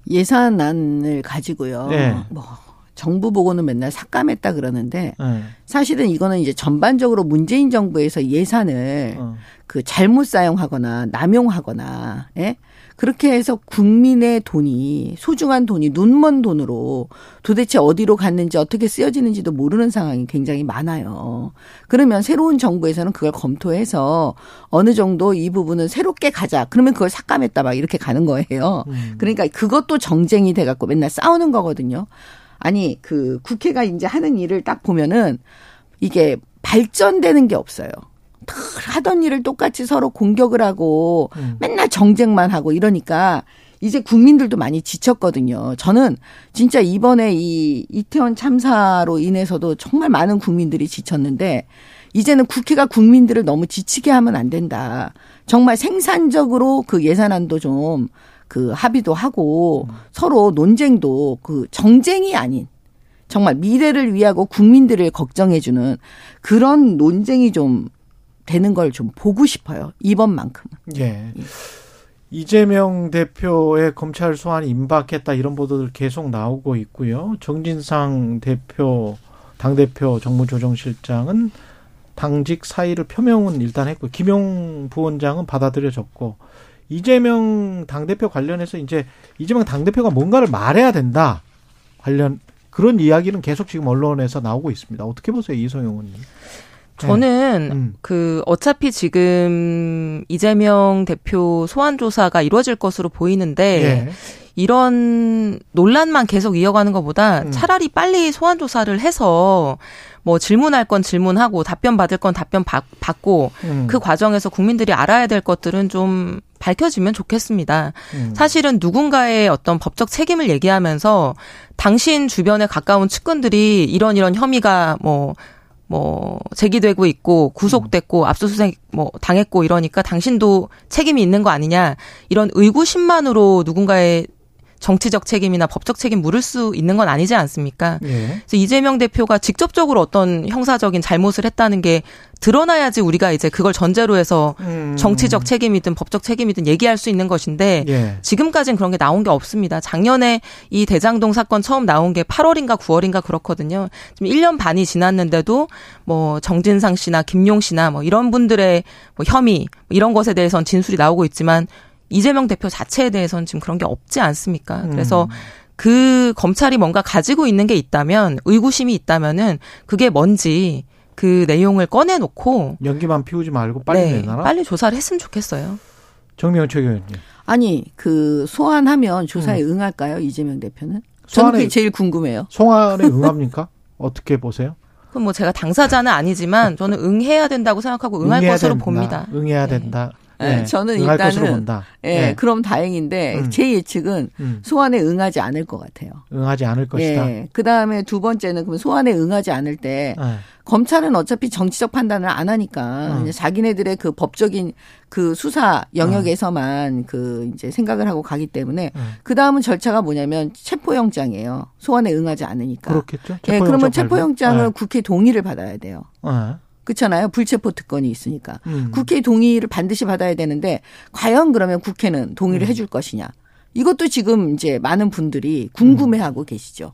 예산안을 가지고요. 네. 뭐 정부 보고는 맨날 삭감했다 그러는데 네. 사실은 이거는 이제 전반적으로 문재인 정부에서 예산을 어. 그 잘못 사용하거나 남용하거나 예? 그렇게 해서 국민의 돈이 소중한 돈이 눈먼 돈으로 도대체 어디로 갔는지 어떻게 쓰여지는지도 모르는 상황이 굉장히 많아요. 그러면 새로운 정부에서는 그걸 검토해서 어느 정도 이 부분은 새롭게 가자. 그러면 그걸 삭감했다 막 이렇게 가는 거예요. 음. 그러니까 그것도 정쟁이 돼 갖고 맨날 싸우는 거거든요. 아니 그 국회가 이제 하는 일을 딱 보면은 이게 발전되는 게 없어요. 늘 하던 일을 똑같이 서로 공격을 하고 음. 맨날 정쟁만 하고 이러니까 이제 국민들도 많이 지쳤거든요. 저는 진짜 이번에 이 이태원 참사로 인해서도 정말 많은 국민들이 지쳤는데 이제는 국회가 국민들을 너무 지치게 하면 안 된다. 정말 생산적으로 그 예산안도 좀 그 합의도 하고 음. 서로 논쟁도 그 정쟁이 아닌 정말 미래를 위하고 국민들을 걱정해주는 그런 논쟁이 좀 되는 걸 좀 보고 싶어요. 이번만큼은. 예. 이재명 대표의 검찰 소환 임박했다 이런 보도들 계속 나오고 있고요. 정진상 대표 당대표 정무조정실장은 당직 사의를 표명은 일단 했고 김용 부원장은 받아들여졌고 이재명 당대표 관련해서 이제 이재명 당대표가 뭔가를 말해야 된다 관련 그런 이야기는 계속 지금 언론에서 나오고 있습니다. 어떻게 보세요, 이소영 의원님? 저는 네. 음. 그 어차피 지금 이재명 대표 소환 조사가 이루어질 것으로 보이는데 네. 이런 논란만 계속 이어가는 것보다 음. 차라리 빨리 소환 조사를 해서 뭐 질문할 건 질문하고 답변 받을 건 답변 받, 고 음. 그 과정에서 국민들이 알아야 될 것들은 좀 밝혀지면 좋겠습니다. 음. 사실은 누군가의 어떤 법적 책임을 얘기하면서 당신 주변에 가까운 측근들이 이런 이런 혐의가 뭐 뭐 제기되고 있고 구속됐고 음. 압수수색 뭐 당했고 이러니까 당신도 책임이 있는 거 아니냐 이런 의구심만으로 누군가의 정치적 책임이나 법적 책임 물을 수 있는 건 아니지 않습니까? 예. 그래서 이재명 대표가 직접적으로 어떤 형사적인 잘못을 했다는 게 드러나야지 우리가 이제 그걸 전제로 해서 음. 정치적 책임이든 법적 책임이든 얘기할 수 있는 것인데 예. 지금까지는 그런 게 나온 게 없습니다. 작년에 이 대장동 사건 처음 나온 게 8월인가 9월인가 그렇거든요. 지금 1년 반이 지났는데도 뭐 정진상 씨나 김용 씨나 뭐 이런 분들의 뭐 혐의 뭐 이런 것에 대해서는 진술이 나오고 있지만 이재명 대표 자체에 대해서는 지금 그런 게 없지 않습니까? 음. 그래서 그 검찰이 뭔가 가지고 있는 게 있다면 의구심이 있다면은 그게 뭔지 그 내용을 꺼내놓고 연기만 피우지 말고 빨리 네, 내놔라. 빨리 조사를 했으면 좋겠어요. 정명훈 최교원님. 아니 그 소환하면 조사에 음. 응할까요 이재명 대표는? 저는 그게 제일 궁금해요. 소환에 <laughs> 응합니까? 어떻게 보세요? 그럼 뭐 제가 당사자는 아니지만 저는 응해야 된다고 생각하고 응할 것으로 된다. 봅니다. 응해야 네. 된다. 네, 저는 일단은 예, 네. 그럼 다행인데 음. 제 예측은 음. 소환에 응하지 않을 것 같아요. 응하지 않을 것이다. 예, 그 다음에 두 번째는 그럼 소환에 응하지 않을 때 네. 검찰은 어차피 정치적 판단을 안 하니까 음. 자기네들의 그 법적인 그 수사 영역에서만 그 이제 생각을 하고 가기 때문에 그 다음은 절차가 뭐냐면 체포영장이에요. 소환에 응하지 않으니까. 그렇겠죠. 예, 그러면 체포영장은 국회 동의를 받아야 돼요. 그렇잖아요. 불체포 특권이 있으니까. 음. 국회 동의를 반드시 받아야 되는데 과연 그러면 국회는 동의를 음. 해줄 것이냐. 이것도 지금 이제 많은 분들이 궁금해하고 음. 계시죠.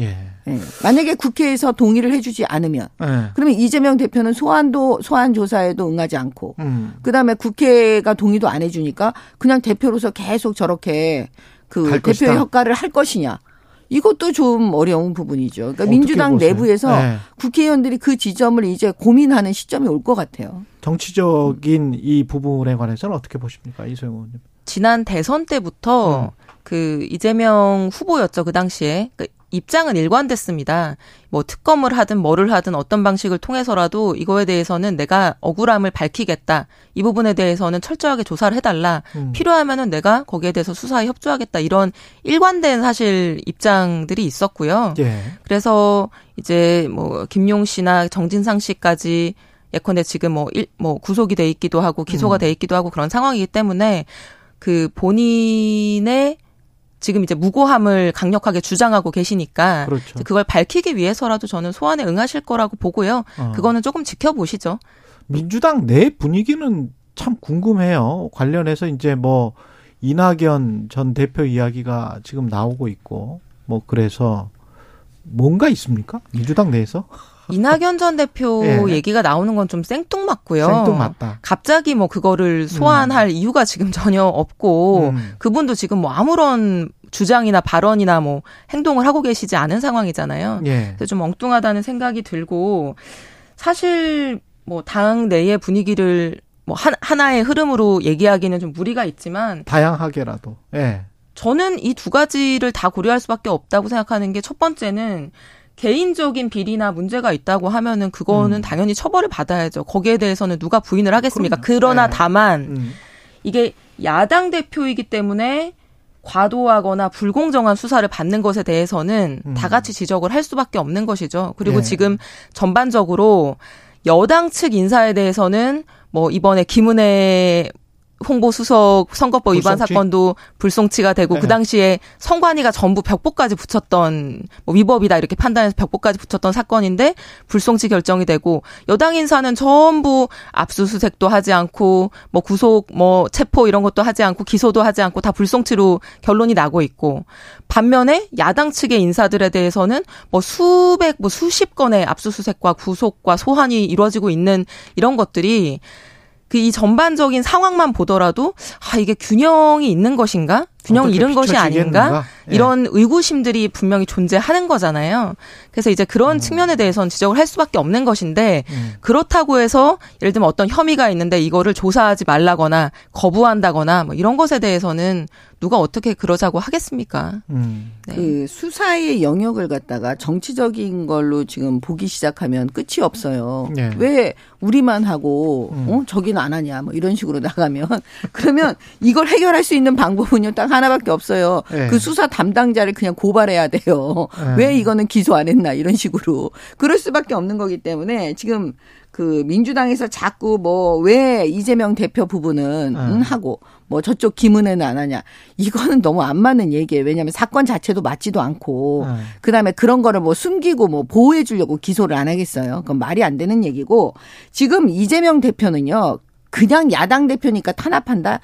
예. 예. 만약에 국회에서 동의를 해주지 않으면 예. 그러면 이재명 대표는 소환도 소환 조사에도 응하지 않고 음. 그 다음에 국회가 동의도 안 해주니까 그냥 대표로서 계속 저렇게 그 대표의 것이다. 효과를 할 것이냐. 이것도 좀 어려운 부분이죠. 그러니까 민주당 보세요? 내부에서 네. 국회의원들이 그 지점을 이제 고민하는 시점이 올 것 같아요. 정치적인 이 부분에 관해서는 어떻게 보십니까, 이소영 의원님? 지난 대선 때부터 음. 그 이재명 후보였죠 그 당시에. 그러니까 입장은 일관됐습니다. 뭐 특검을 하든 뭐를 하든 어떤 방식을 통해서라도 이거에 대해서는 내가 억울함을 밝히겠다. 이 부분에 대해서는 철저하게 조사를 해달라. 음. 필요하면은 내가 거기에 대해서 수사에 협조하겠다. 이런 일관된 사실 입장들이 있었고요. 예. 그래서 이제 뭐 김용 씨나 정진상 씨까지 예컨대 지금 뭐, 일, 뭐 구속이 돼 있기도 하고 기소가 음. 돼 있기도 하고 그런 상황이기 때문에 그 본인의 지금 이제 무고함을 강력하게 주장하고 계시니까 그렇죠. 그걸 밝히기 위해서라도 저는 소환에 응하실 거라고 보고요. 어. 그거는 조금 지켜보시죠. 민주당 내 분위기는 참 궁금해요. 관련해서 이제 뭐 이낙연 전 대표 이야기가 지금 나오고 있고 뭐 그래서 뭔가 있습니까? 민주당 내에서? 이낙연 전 대표 예. 얘기가 나오는 건 좀 생뚱맞고요. 생뚱맞다. 갑자기 뭐 그거를 소환할 음. 이유가 지금 <laughs> 전혀 없고 음. 그분도 지금 뭐 아무런 주장이나 발언이나 뭐 행동을 하고 계시지 않은 상황이잖아요. 예. 그래서 좀 엉뚱하다는 생각이 들고 사실 뭐 당 내의 분위기를 뭐 한, 하나의 흐름으로 얘기하기는 좀 무리가 있지만 다양하게라도. 예. 저는 이 두 가지를 다 고려할 수밖에 없다고 생각하는 게 첫 번째는 개인적인 비리나 문제가 있다고 하면은 그거는 음. 당연히 처벌을 받아야죠. 거기에 대해서는 누가 부인을 하겠습니까? 그럼요. 그러나 네. 다만 음. 이게 야당 대표이기 때문에 과도하거나 불공정한 수사를 받는 것에 대해서는 음. 다 같이 지적을 할 수밖에 없는 것이죠. 그리고 네. 지금 전반적으로 여당 측 인사에 대해서는 뭐 이번에 김은혜 홍보수석 선거법 위반 불송치? 사건도 불송치가 되고 네. 그 당시에 성관이가 전부 벽보까지 붙였던 뭐 위법이다 이렇게 판단해서 벽보까지 붙였던 사건인데 불송치 결정이 되고 여당 인사는 전부 압수수색도 하지 않고 뭐 구속 뭐 체포 이런 것도 하지 않고 기소도 하지 않고 다 불송치로 결론이 나고 있고 반면에 야당 측의 인사들에 대해서는 뭐 수백 뭐 수십 건의 압수수색과 구속과 소환이 이루어지고 있는 이런 것들이 그 이 전반적인 상황만 보더라도 아 이게 균형이 있는 것인가? 균형 잃은 것이 아닌가? 예. 이런 의구심들이 분명히 존재하는 거잖아요. 그래서 이제 그런 음. 측면에 대해서는 지적을 할 수밖에 없는 것인데 음. 그렇다고 해서 예를 들면 어떤 혐의가 있는데 이거를 조사하지 말라거나 거부한다거나 뭐 이런 것에 대해서는 누가 어떻게 그러자고 하겠습니까? 음. 네. 그 수사의 영역을 갖다가 정치적인 걸로 지금 보기 시작하면 끝이 없어요. 네. 왜 우리만 하고 음. 어 저기는 안 하냐 뭐 이런 식으로 나가면 <laughs> 그러면 이걸 해결할 수 있는 방법은요 딱 하나밖에 없어요. 네. 그 수사 담당자를 그냥 고발해야 돼요. 네. 왜 이거는 기소 안 했나 이런 식으로 그럴 수밖에 없는 거기 때문에 지금 그 민주당에서 자꾸 뭐 왜 이재명 대표 부분은 응, 네. 하고 뭐 저쪽 김은혜는 안 하냐 이거는 너무 안 맞는 얘기예요. 왜냐하면 사건 자체도 맞지도 않고 네. 그다음에 그런 거를 뭐 숨기고 뭐 보호해 주려고 기소를 안 하겠어요. 그건 말이 안 되는 얘기고 지금 이재명 대표는요. 그냥 야당 대표니까 탄압한다.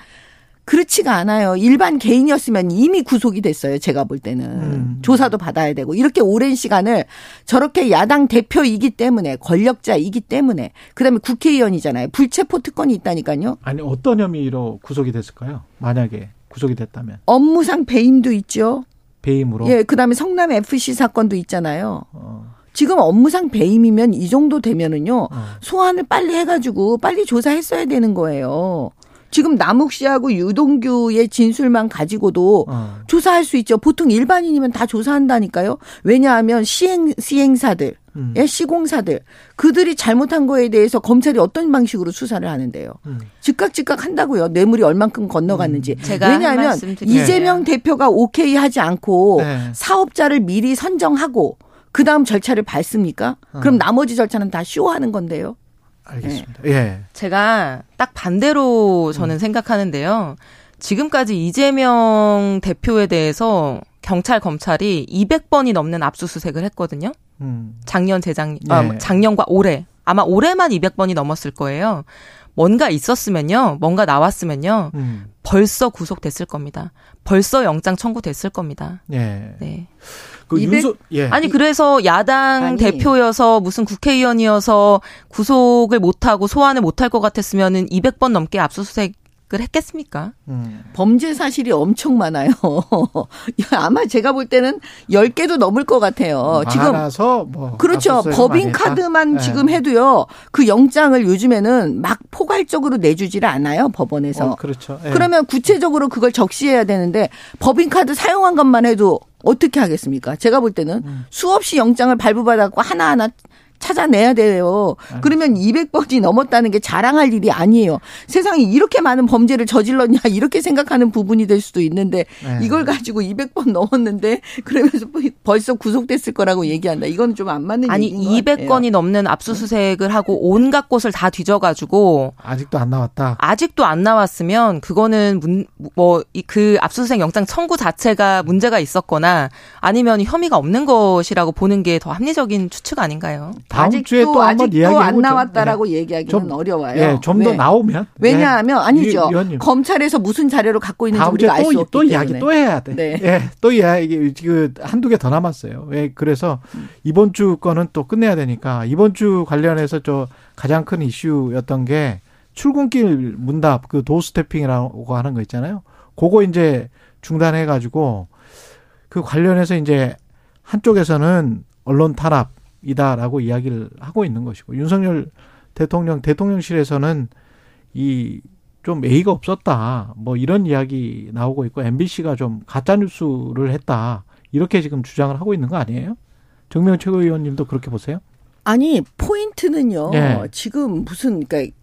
그렇지가 않아요. 일반 개인이었으면 이미 구속이 됐어요. 제가 볼 때는. 음. 조사도 받아야 되고. 이렇게 오랜 시간을 저렇게 야당 대표이기 때문에 권력자이기 때문에 그 다음에 국회의원이잖아요. 불체포 특권이 있다니까요. 아니 어떤 혐의로 구속이 됐을까요? 만약에 구속이 됐다면. 업무상 배임도 있죠. 배임으로. 예, 그 다음에 성남 FC 사건도 있잖아요. 어. 지금 업무상 배임이면 이 정도 되면은요 어. 소환을 빨리 해가지고 빨리 조사했어야 되는 거예요. 지금 남욱 씨하고 유동규의 진술만 가지고도 어. 조사할 수 있죠. 보통 일반인이면 다 조사한다니까요. 왜냐하면 시행 시행사들, 음. 예, 시공사들 그들이 잘못한 거에 대해서 검찰이 어떤 방식으로 수사를 하는데요. 음. 즉각 즉각 한다고요. 뇌물이 얼만큼 건너갔는지. 음. 왜냐하면 이재명 대표가 오케이 하지 않고 네. 사업자를 미리 선정하고 그 다음 절차를 밟습니까? 어. 그럼 나머지 절차는 다 쇼하는 건데요. 알겠습니다. 네. 예. 제가 딱 반대로 저는 음. 생각하는데요. 지금까지 이재명 대표에 대해서 경찰 검찰이 200번이 넘는 압수수색을 했거든요. 음. 작년 재작 예. 아, 작년과 올해 아마 올해만 200번이 넘었을 거예요. 뭔가 있었으면요, 뭔가 나왔으면요, 음. 벌써 구속됐을 겁니다. 벌써 영장 청구됐을 겁니다. 예. 네. 그 200, 윤소, 예. 아니 그래서 야당 아니. 대표여서 무슨 국회의원이어서 구속을 못하고 소환을 못할 것 같았으면은 200번 넘게 압수수색 을 했겠습니까? 음. 범죄 사실이 엄청 많아요. <laughs> 아마 제가 볼 때는 10개도 넘을 것 같아요. 지금 많아서 뭐 그렇죠. 법인 카드만 네. 지금 해도요. 그 영장을 요즘에는 막 포괄적으로 내주지를 않아요. 법원에서. 어, 그렇죠. 네. 그러면 구체적으로 그걸 적시해야 되는데 법인 카드 사용한 것만 해도 어떻게 하겠습니까? 제가 볼 때는 음. 수없이 영장을 발부받았고 하나하나 찾아내야 돼요. 그러면 200번이 넘었다는 게 자랑할 일이 아니에요. 세상에 이렇게 많은 범죄를 저질렀냐 이렇게 생각하는 부분이 될 수도 있는데 네. 이걸 가지고 200번 넘었는데 그러면서 벌써 구속됐을 거라고 얘기한다. 이건 좀 안 맞는 아니 200건이 넘는 압수수색을 하고 온갖 곳을 다 뒤져가지고 아직도 안 나왔다. 아직도 안 나왔으면 그거는 뭐 그 압수수색 영장 청구 자체가 문제가 있었거나 아니면 혐의가 없는 것이라고 보는 게 더 합리적인 추측 아닌가요? 다음 주에 또 한번 이야기해 보죠. 안 나왔다라고 네. 얘기하기는 좀, 어려워요. 예, 좀더 나오면 왜냐하면 네. 아니죠. 위, 검찰에서 무슨 자료를 갖고 있는지 우리가 알 수 없기 또 이야기 또 해야 돼. 네. 예, 또 이야기 그 한두 개 더 남았어요. 예, 그래서 이번 주 거는 또 끝내야 되니까 이번 주 관련해서 저 가장 큰 이슈였던 게 출근길 문답 그 도스태핑이라고 하는 거 있잖아요. 그거 이제 중단해 가지고 그 관련해서 이제 한쪽에서는 언론 탄압 이다라고 이야기를 하고 있는 것이고 윤석열 대통령 대통령실에서는 이 좀 예의가 없었다 뭐 이런 이야기 나오고 있고 MBC가 좀 가짜 뉴스를 했다 이렇게 지금 주장을 하고 있는 거 아니에요? 정명 최고위원님도 그렇게 보세요? 아니 포인트는요. 네. 지금 무슨 그러니까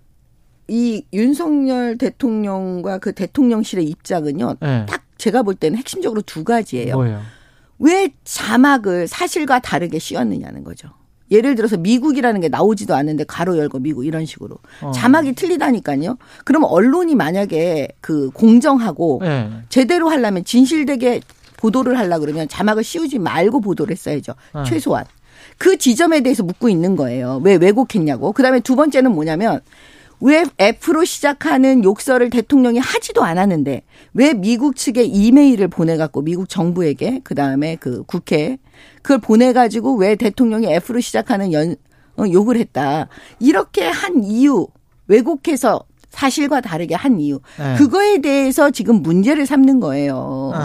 이 윤석열 대통령과 그 대통령실의 입장은요. 네. 딱 제가 볼 때는 핵심적으로 두 가지예요. 뭐예요? 왜 자막을 사실과 다르게 씌웠느냐는 거죠. 예를 들어서 미국이라는 게 나오지도 않는데 가로 열고 미국 이런 식으로 어. 자막이 틀리다니까요. 그러면 언론이 만약에 그 공정하고 네. 제대로 하려면 진실되게 보도를 하려 그러면 자막을 씌우지 말고 보도를 했어야죠. 네. 최소한 그 지점에 대해서 묻고 있는 거예요. 왜 왜곡했냐고. 그다음에 두 번째는 뭐냐면 왜 F로 시작하는 욕설을 대통령이 하지도 않았는데 왜 미국 측에 이메일을 보내갖고 미국 정부에게 그 다음에 그 국회 그걸 보내가지고 왜 대통령이 F로 시작하는 연 어, 욕을 했다. 이렇게 한 이유 왜곡해서 사실과 다르게 한 이유. 네. 그거에 대해서 지금 문제를 삼는 거예요. 네.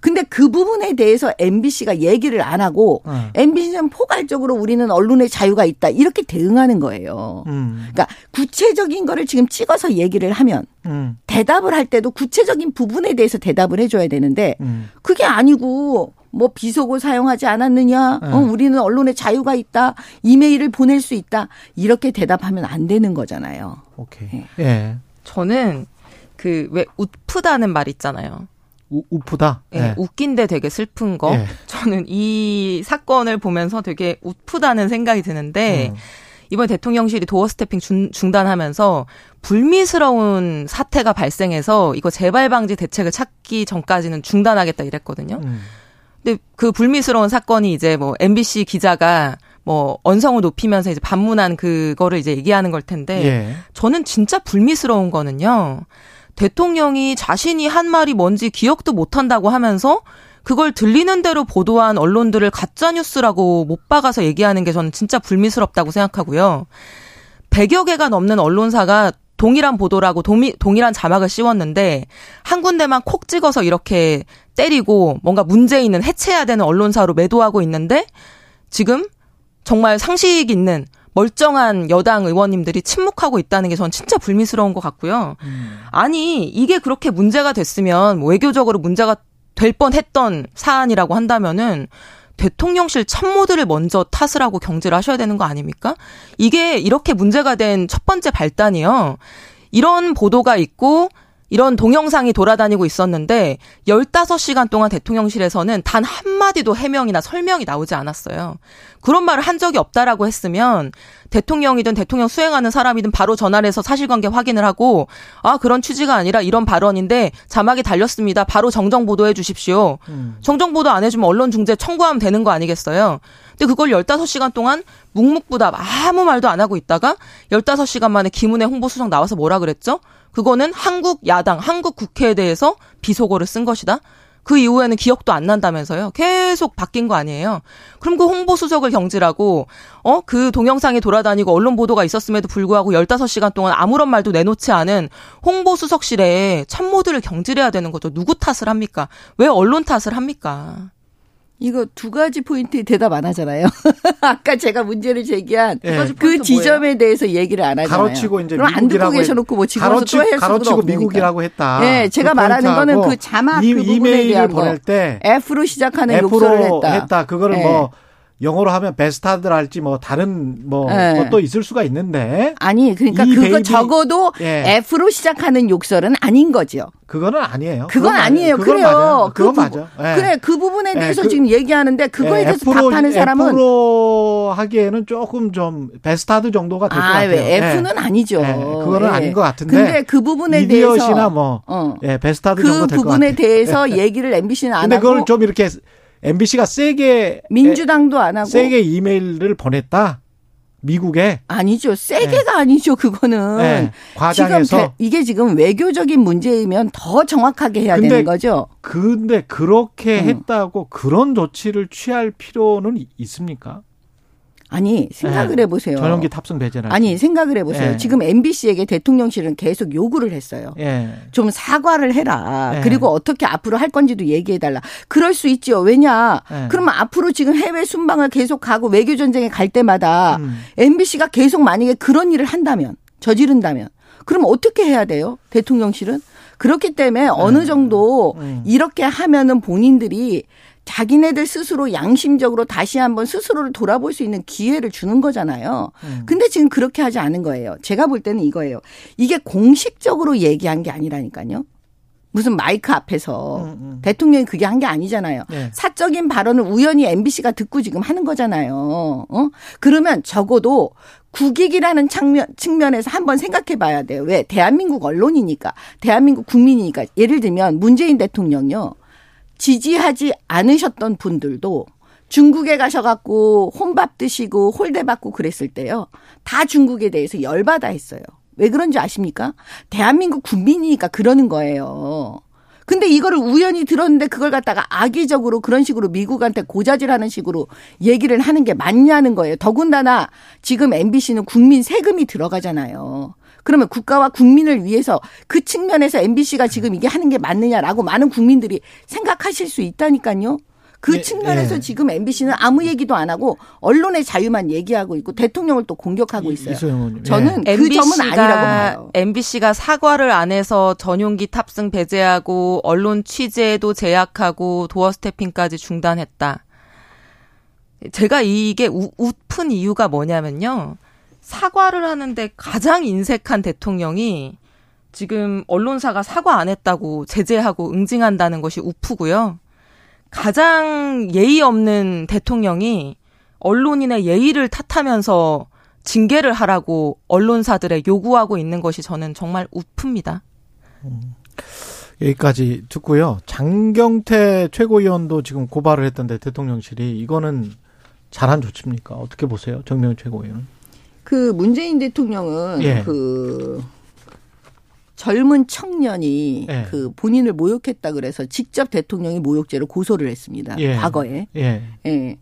근데 그 부분에 대해서 MBC가 얘기를 안 하고 네. MBC는 포괄적으로 우리는 언론의 자유가 있다. 이렇게 대응하는 거예요. 음. 그러니까 구체적인 거를 지금 찍어서 얘기를 하면 음. 대답을 할 때도 구체적인 부분에 대해서 대답을 해줘야 되는데 음. 그게 아니고 뭐 비속어 사용하지 않았느냐? 네. 어, 우리는 언론의 자유가 있다. 이메일을 보낼 수 있다. 이렇게 대답하면 안 되는 거잖아요. 오케이. 예. 네. 저는 그 왜 웃프다는 말 있잖아요. 우, 우프다? 예, 네. 웃긴데 되게 슬픈 거. 네. 저는 이 사건을 보면서 되게 웃프다는 생각이 드는데, 음. 이번 대통령실이 도어 스태핑 중, 중단하면서 불미스러운 사태가 발생해서 이거 재발 방지 대책을 찾기 전까지는 중단하겠다 이랬거든요. 음. 근데 그 불미스러운 사건이 이제 뭐 MBC 기자가 뭐 언성을 높이면서 이제 반문한 그거를 이제 얘기하는 걸 텐데 예. 저는 진짜 불미스러운 거는요. 대통령이 자신이 한 말이 뭔지 기억도 못 한다고 하면서 그걸 들리는 대로 보도한 언론들을 가짜 뉴스라고 못 박아서 얘기하는 게 저는 진짜 불미스럽다고 생각하고요. 100여 개가 넘는 언론사가 동일한 보도라고 동미, 동일한 자막을 씌웠는데 한 군데만 콕 찍어서 이렇게 때리고 뭔가 문제 있는 해체해야 되는 언론사로 매도하고 있는데 지금 정말 상식 있는 멀쩡한 여당 의원님들이 침묵하고 있다는 게 전 진짜 불미스러운 것 같고요. 음. 아니 이게 그렇게 문제가 됐으면 뭐 외교적으로 문제가 될 뻔했던 사안이라고 한다면은 대통령실 참모들을 먼저 탓을 하고 경질을 하셔야 되는 거 아닙니까? 이게 이렇게 문제가 된 첫 번째 발단이요. 이런 보도가 있고 이런 동영상이 돌아다니고 있었는데 15시간 동안 대통령실에서는 단 한마디도 해명이나 설명이 나오지 않았어요. 그런 말을 한 적이 없다라고 했으면 대통령이든 대통령 수행하는 사람이든 바로 전화를 해서 사실관계 확인을 하고 아 그런 취지가 아니라 이런 발언인데 자막이 달렸습니다. 바로 정정 보도해 주십시오. 음. 정정 보도 안 해주면 언론 중재 청구하면 되는 거 아니겠어요? 근데 그걸 15시간 동안 묵묵부답 아무 말도 안 하고 있다가 15시간 만에 김은혜 홍보수석 나와서 뭐라 그랬죠? 그거는 한국 야당, 한국 국회에 대해서 비속어를 쓴 것이다. 그 이후에는 기억도 안 난다면서요. 계속 바뀐 거 아니에요. 그럼 그 홍보수석을 경질하고, 어, 그 동영상이 돌아다니고 언론 보도가 있었음에도 불구하고 15시간 동안 아무런 말도 내놓지 않은 홍보수석실에 참모들을 경질해야 되는 거죠. 누구 탓을 합니까? 왜 언론 탓을 합니까? 이거 두 가지 포인트 대답 안 하잖아요. <laughs> 아까 제가 문제를 제기한 네. 그 지점에 뭐예요? 대해서 얘기를 안 하잖아요. 가로치고 이제 그럼 안 듣고 계셔놓고 뭐 지금 가로치, 또 가로치고 미국이라고 했다. 네, 제가 그 말하는 거는 그 자막 이, 그 부분에 대한 보낼 때 F로 시작하는 F로 욕설을 했다. 했다. 그거를 네. 뭐 영어로 하면 bastard랄지 뭐 다른 뭐 네. 것도 있을 수가 있는데 아니 그러니까 그거 baby, 적어도 예. F로 시작하는 욕설은 아닌 거죠. 그거는 아니에요. 그건, 그건 아니에요. 그건 그래요. 맞아요. 그건 그 맞아. 예. 그래 그 부분에 예, 대해서 예. 그, 지금 얘기하는데 그거에 예. 대해서 F로, 답하는 사람은 F로 하기에는 조금 좀 베스타드 정도가 될것 같아요. 왜 F는 예. 아니죠. 그거는 아닌 것 같은데. 근데 그 부분에 대해서 뭐 어. 예, 베스타드 그 정도 될것 같아요. 그 부분에 대해서 얘기를 MBC는 안 근데 하고. 그걸 좀 이렇게 MBC가 세게 민주당도 안 하고 세게 이메일을 보냈다. 미국에 아니죠. 세게가 네. 아니죠. 그거는 네. 과장해서 지금 이게 지금 외교적인 문제이면 더 정확하게 해야 근데, 되는 거죠. 근데 그렇게 음. 했다고 그런 조치를 취할 필요는 있습니까? 아니 생각을 네. 해보세요. 전용기 탑승 배제를 아니 생각을 해보세요. 네. 지금 MBC에게 대통령실은 계속 요구를 했어요. 네. 좀 사과를 해라. 네. 그리고 어떻게 앞으로 할 건지도 얘기해달라. 그럴 수 있죠. 왜냐? 네. 그러면 앞으로 지금 해외 순방을 계속 가고 외교 전쟁에 갈 때마다 음. MBC가 계속 만약에 그런 일을 한다면 저지른다면 그럼 어떻게 해야 돼요? 대통령실은 그렇기 때문에 어느 네. 정도 음. 이렇게 하면은 본인들이 자기네들 스스로 양심적으로 다시 한번 스스로를 돌아볼 수 있는 기회를 주는 거잖아요. 음. 근데 지금 그렇게 하지 않은 거예요. 제가 볼 때는 이거예요. 이게 공식적으로 얘기한 게 아니라니까요. 무슨 마이크 앞에서 음, 음. 대통령이 그게 한 게 아니잖아요. 네. 사적인 발언을 우연히 MBC가 듣고 지금 하는 거잖아요. 어? 그러면 적어도 국익이라는 측면, 측면에서 한번 생각해 봐야 돼요. 왜? 대한민국 언론이니까, 대한민국 국민이니까. 예를 들면 문재인 대통령요. 지지하지 않으셨던 분들도 중국에 가셔갖고 혼밥 드시고 홀대 받고 그랬을 때요. 다 중국에 대해서 열받아 했어요. 왜 그런지 아십니까? 대한민국 국민이니까 그러는 거예요. 근데 이거를 우연히 들었는데 그걸 갖다가 악의적으로 그런 식으로 미국한테 고자질하는 식으로 얘기를 하는 게 맞냐는 거예요. 더군다나 지금 MBC는 국민 세금이 들어가잖아요. 그러면 국가와 국민을 위해서 그 측면에서 MBC가 지금 이게 하는 게 맞느냐라고 많은 국민들이 생각하실 수 있다니까요. 그 네, 측면에서 네. 지금 MBC는 아무 얘기도 안 하고 언론의 자유만 얘기하고 있고 대통령을 또 공격하고 있어요. 이, 저는 네. 그 점은 아니라고 봐요. MBC가 사과를 안 해서 전용기 탑승 배제하고 언론 취재도 제약하고 도어 스태핑까지 중단했다. 제가 이게 우, 웃픈 이유가 뭐냐면요. 사과를 하는데 가장 인색한 대통령이 지금 언론사가 사과 안 했다고 제재하고 응징한다는 것이 우프고요. 가장 예의 없는 대통령이 언론인의 예의를 탓하면서 징계를 하라고 언론사들의 요구하고 있는 것이 저는 정말 우프입니다. 음, 여기까지 듣고요. 장경태 최고위원도 지금 고발을 했던데 대통령실이 이거는 잘한 조치입니까? 어떻게 보세요? 정명 최고위원은? 그 문재인 대통령은 예. 그 젊은 청년이 예. 그 본인을 모욕했다 그래서 직접 대통령이 모욕죄로 고소를 했습니다. 예. 과거에. 예. 예.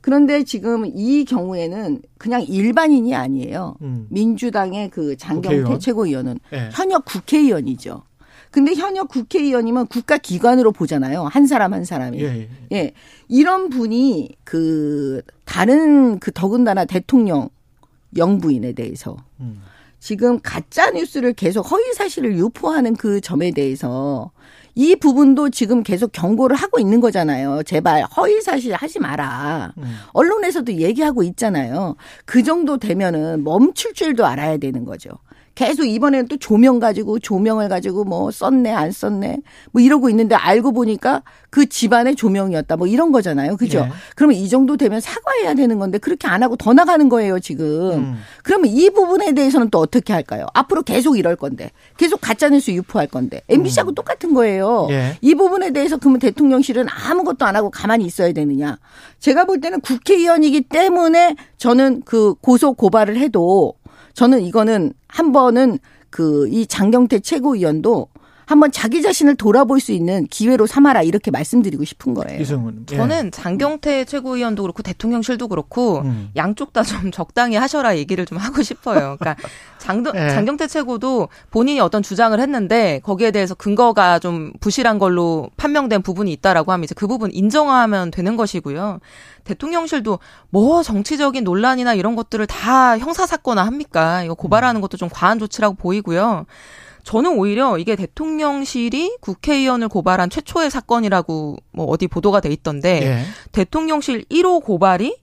그런데 지금 이 경우에는 그냥 일반인이 아니에요. 음. 민주당의 그 장경태 국회의원? 최고위원은 예. 현역 국회의원이죠. 근데 현역 국회의원이면 국가 기관으로 보잖아요. 한 사람 한 사람이. 예, 예. 예. 이런 분이 그 다른 그 더군다나 대통령 영부인에 대해서 음. 지금 가짜 뉴스를 계속 허위 사실을 유포하는 그 점에 대해서 이 부분도 지금 계속 경고를 하고 있는 거잖아요. 제발 허위 사실 하지 마라. 음. 언론에서도 얘기하고 있잖아요. 그 정도 되면은 멈출 줄도 알아야 되는 거죠. 계속 이번에는 또 조명 가지고 조명을 가지고 뭐 썼네 안 썼네 뭐 이러고 있는데 알고 보니까 그 집안의 조명이었다 뭐 이런 거잖아요. 그죠? 네. 그러면 이 정도 되면 사과해야 되는 건데 그렇게 안 하고 더 나가는 거예요, 지금. 음. 그러면 이 부분에 대해서는 또 어떻게 할까요? 앞으로 계속 이럴 건데. 계속 가짜 뉴스 유포할 건데. MBC하고 음. 똑같은 거예요. 예. 이 부분에 대해서 그러면 대통령실은 아무것도 안 하고 가만히 있어야 되느냐. 제가 볼 때는 국회의원이기 때문에 저는 그 고소 고발을 해도 저는 이거는 한 번은 그 이 장경태 최고위원도 한번 자기 자신을 돌아볼 수 있는 기회로 삼아라 이렇게 말씀드리고 싶은 거예요. 이승훈. 예. 저는 장경태 최고위원도 그렇고 대통령실도 그렇고 음. 양쪽 다 좀 적당히 하셔라 얘기를 좀 하고 싶어요. 그러니까 장도, 예. 장경태 최고도 본인이 어떤 주장을 했는데 거기에 대해서 근거가 좀 부실한 걸로 판명된 부분이 있다라고 하면 이제 그 부분 인정하면 되는 것이고요. 대통령실도 뭐 정치적인 논란이나 이런 것들을 다 형사 사건화 합니까? 이거 고발하는 것도 좀 과한 조치라고 보이고요. 저는 오히려 이게 대통령실이 국회의원을 고발한 최초의 사건이라고 뭐 어디 보도가 돼 있던데 예. 대통령실 1호 고발이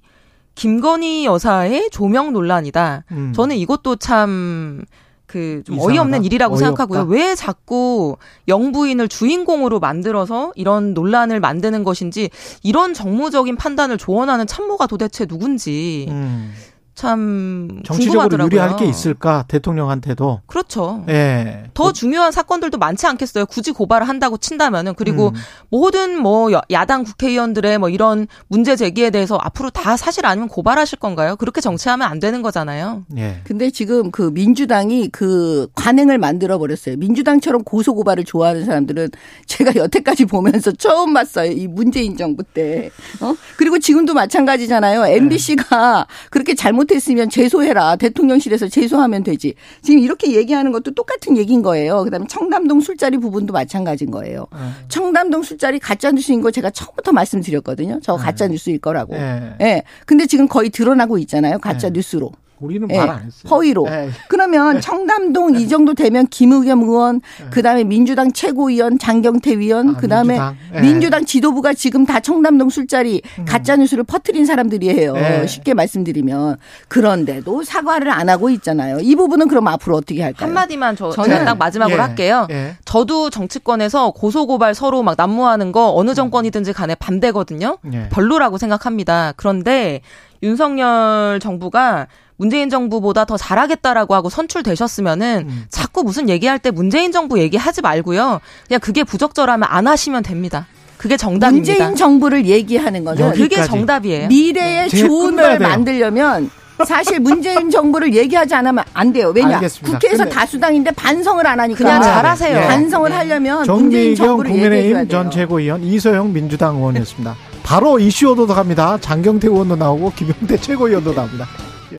김건희 여사의 조명 논란이다. 음. 저는 이것도 참 그좀 어이없는 일이라고 어이없다. 생각하고요. 왜 자꾸 영부인을 주인공으로 만들어서 이런 논란을 만드는 것인지 이런 정무적인 판단을 조언하는 참모가 도대체 누군지 음. 참 정치적으로 궁금하더라고요. 유리할 게 있을까 대통령한테도 그렇죠. 예. 더 중요한 사건들도 많지 않겠어요. 굳이 고발을 한다고 친다면은 그리고 음. 모든 뭐 야당 국회의원들의 뭐 이런 문제 제기에 대해서 앞으로 다 사실 아니면 고발하실 건가요? 그렇게 정치하면 안 되는 거잖아요. 예. 근데 지금 그 민주당이 그 관행을 만들어 버렸어요. 민주당처럼 고소 고발을 좋아하는 사람들은 제가 여태까지 보면서 처음 봤어요. 이 문재인 정부 때. 어? 그리고 지금도 마찬가지잖아요. MBC가 네. 그렇게 잘못 잘못했으면 제소해라. 대통령실에서 제소하면 되지. 지금 이렇게 얘기하는 것도 똑같은 얘기인 거예요. 그다음에 청담동 술자리 부분도 마찬가지인 거예요. 네. 청담동 술자리 가짜 뉴스인 거 제가 처음부터 말씀드렸거든요. 저 네. 가짜 뉴스일 거라고. 예. 네. 네. 근데 지금 거의 드러나고 있잖아요. 가짜 네. 뉴스로. 우리는 네. 말안 했어요. 허위로. 네. 그러면 청담동 이 정도 되면 김의겸 의원, 네. 그다음에 민주당 최고위원 장경태 위원, 아, 그다음에 민주당. 네. 민주당. 지도부가 지금 다 청담동 술자리 음. 가짜 뉴스를 퍼뜨린 사람들이에요. 네. 쉽게 말씀드리면 그런데도 사과를 안 하고 있잖아요. 이 부분은 그럼 앞으로 어떻게 할까요? 한마디만 저, 저는 딱 마지막으로 예. 할게요. 예. 저도 정치권에서 고소고발 서로 막 난무하는 거 어느 정권이든지 간에 반대거든요. 예. 별로라고 생각합니다. 그런데 윤석열 정부가 문재인 정부보다 더 잘하겠다라고 하고 선출되셨으면은 음. 자꾸 무슨 얘기할 때 문재인 정부 얘기하지 말고요. 그냥 그게 부적절하면 안 하시면 됩니다. 그게 정답입니다. 문재인 정부를 얘기하는 거는 그게 정답이에요. 미래에 네. 좋은 걸 돼요. 만들려면 사실 문재인 정부를 얘기하지 않으면 안 돼요. 왜냐? 알겠습니다. 국회에서. 다수당인데 반성을 안 하니까. 그냥 잘하세요. 네. 반성을 네. 하려면 문재인 정부를 국민의힘 전 최고위원 이소영 민주당 의원이었습니다. 바로 이슈 오도독합니다. 장경태 의원도 나오고 김용태 최고위원도 나옵니다.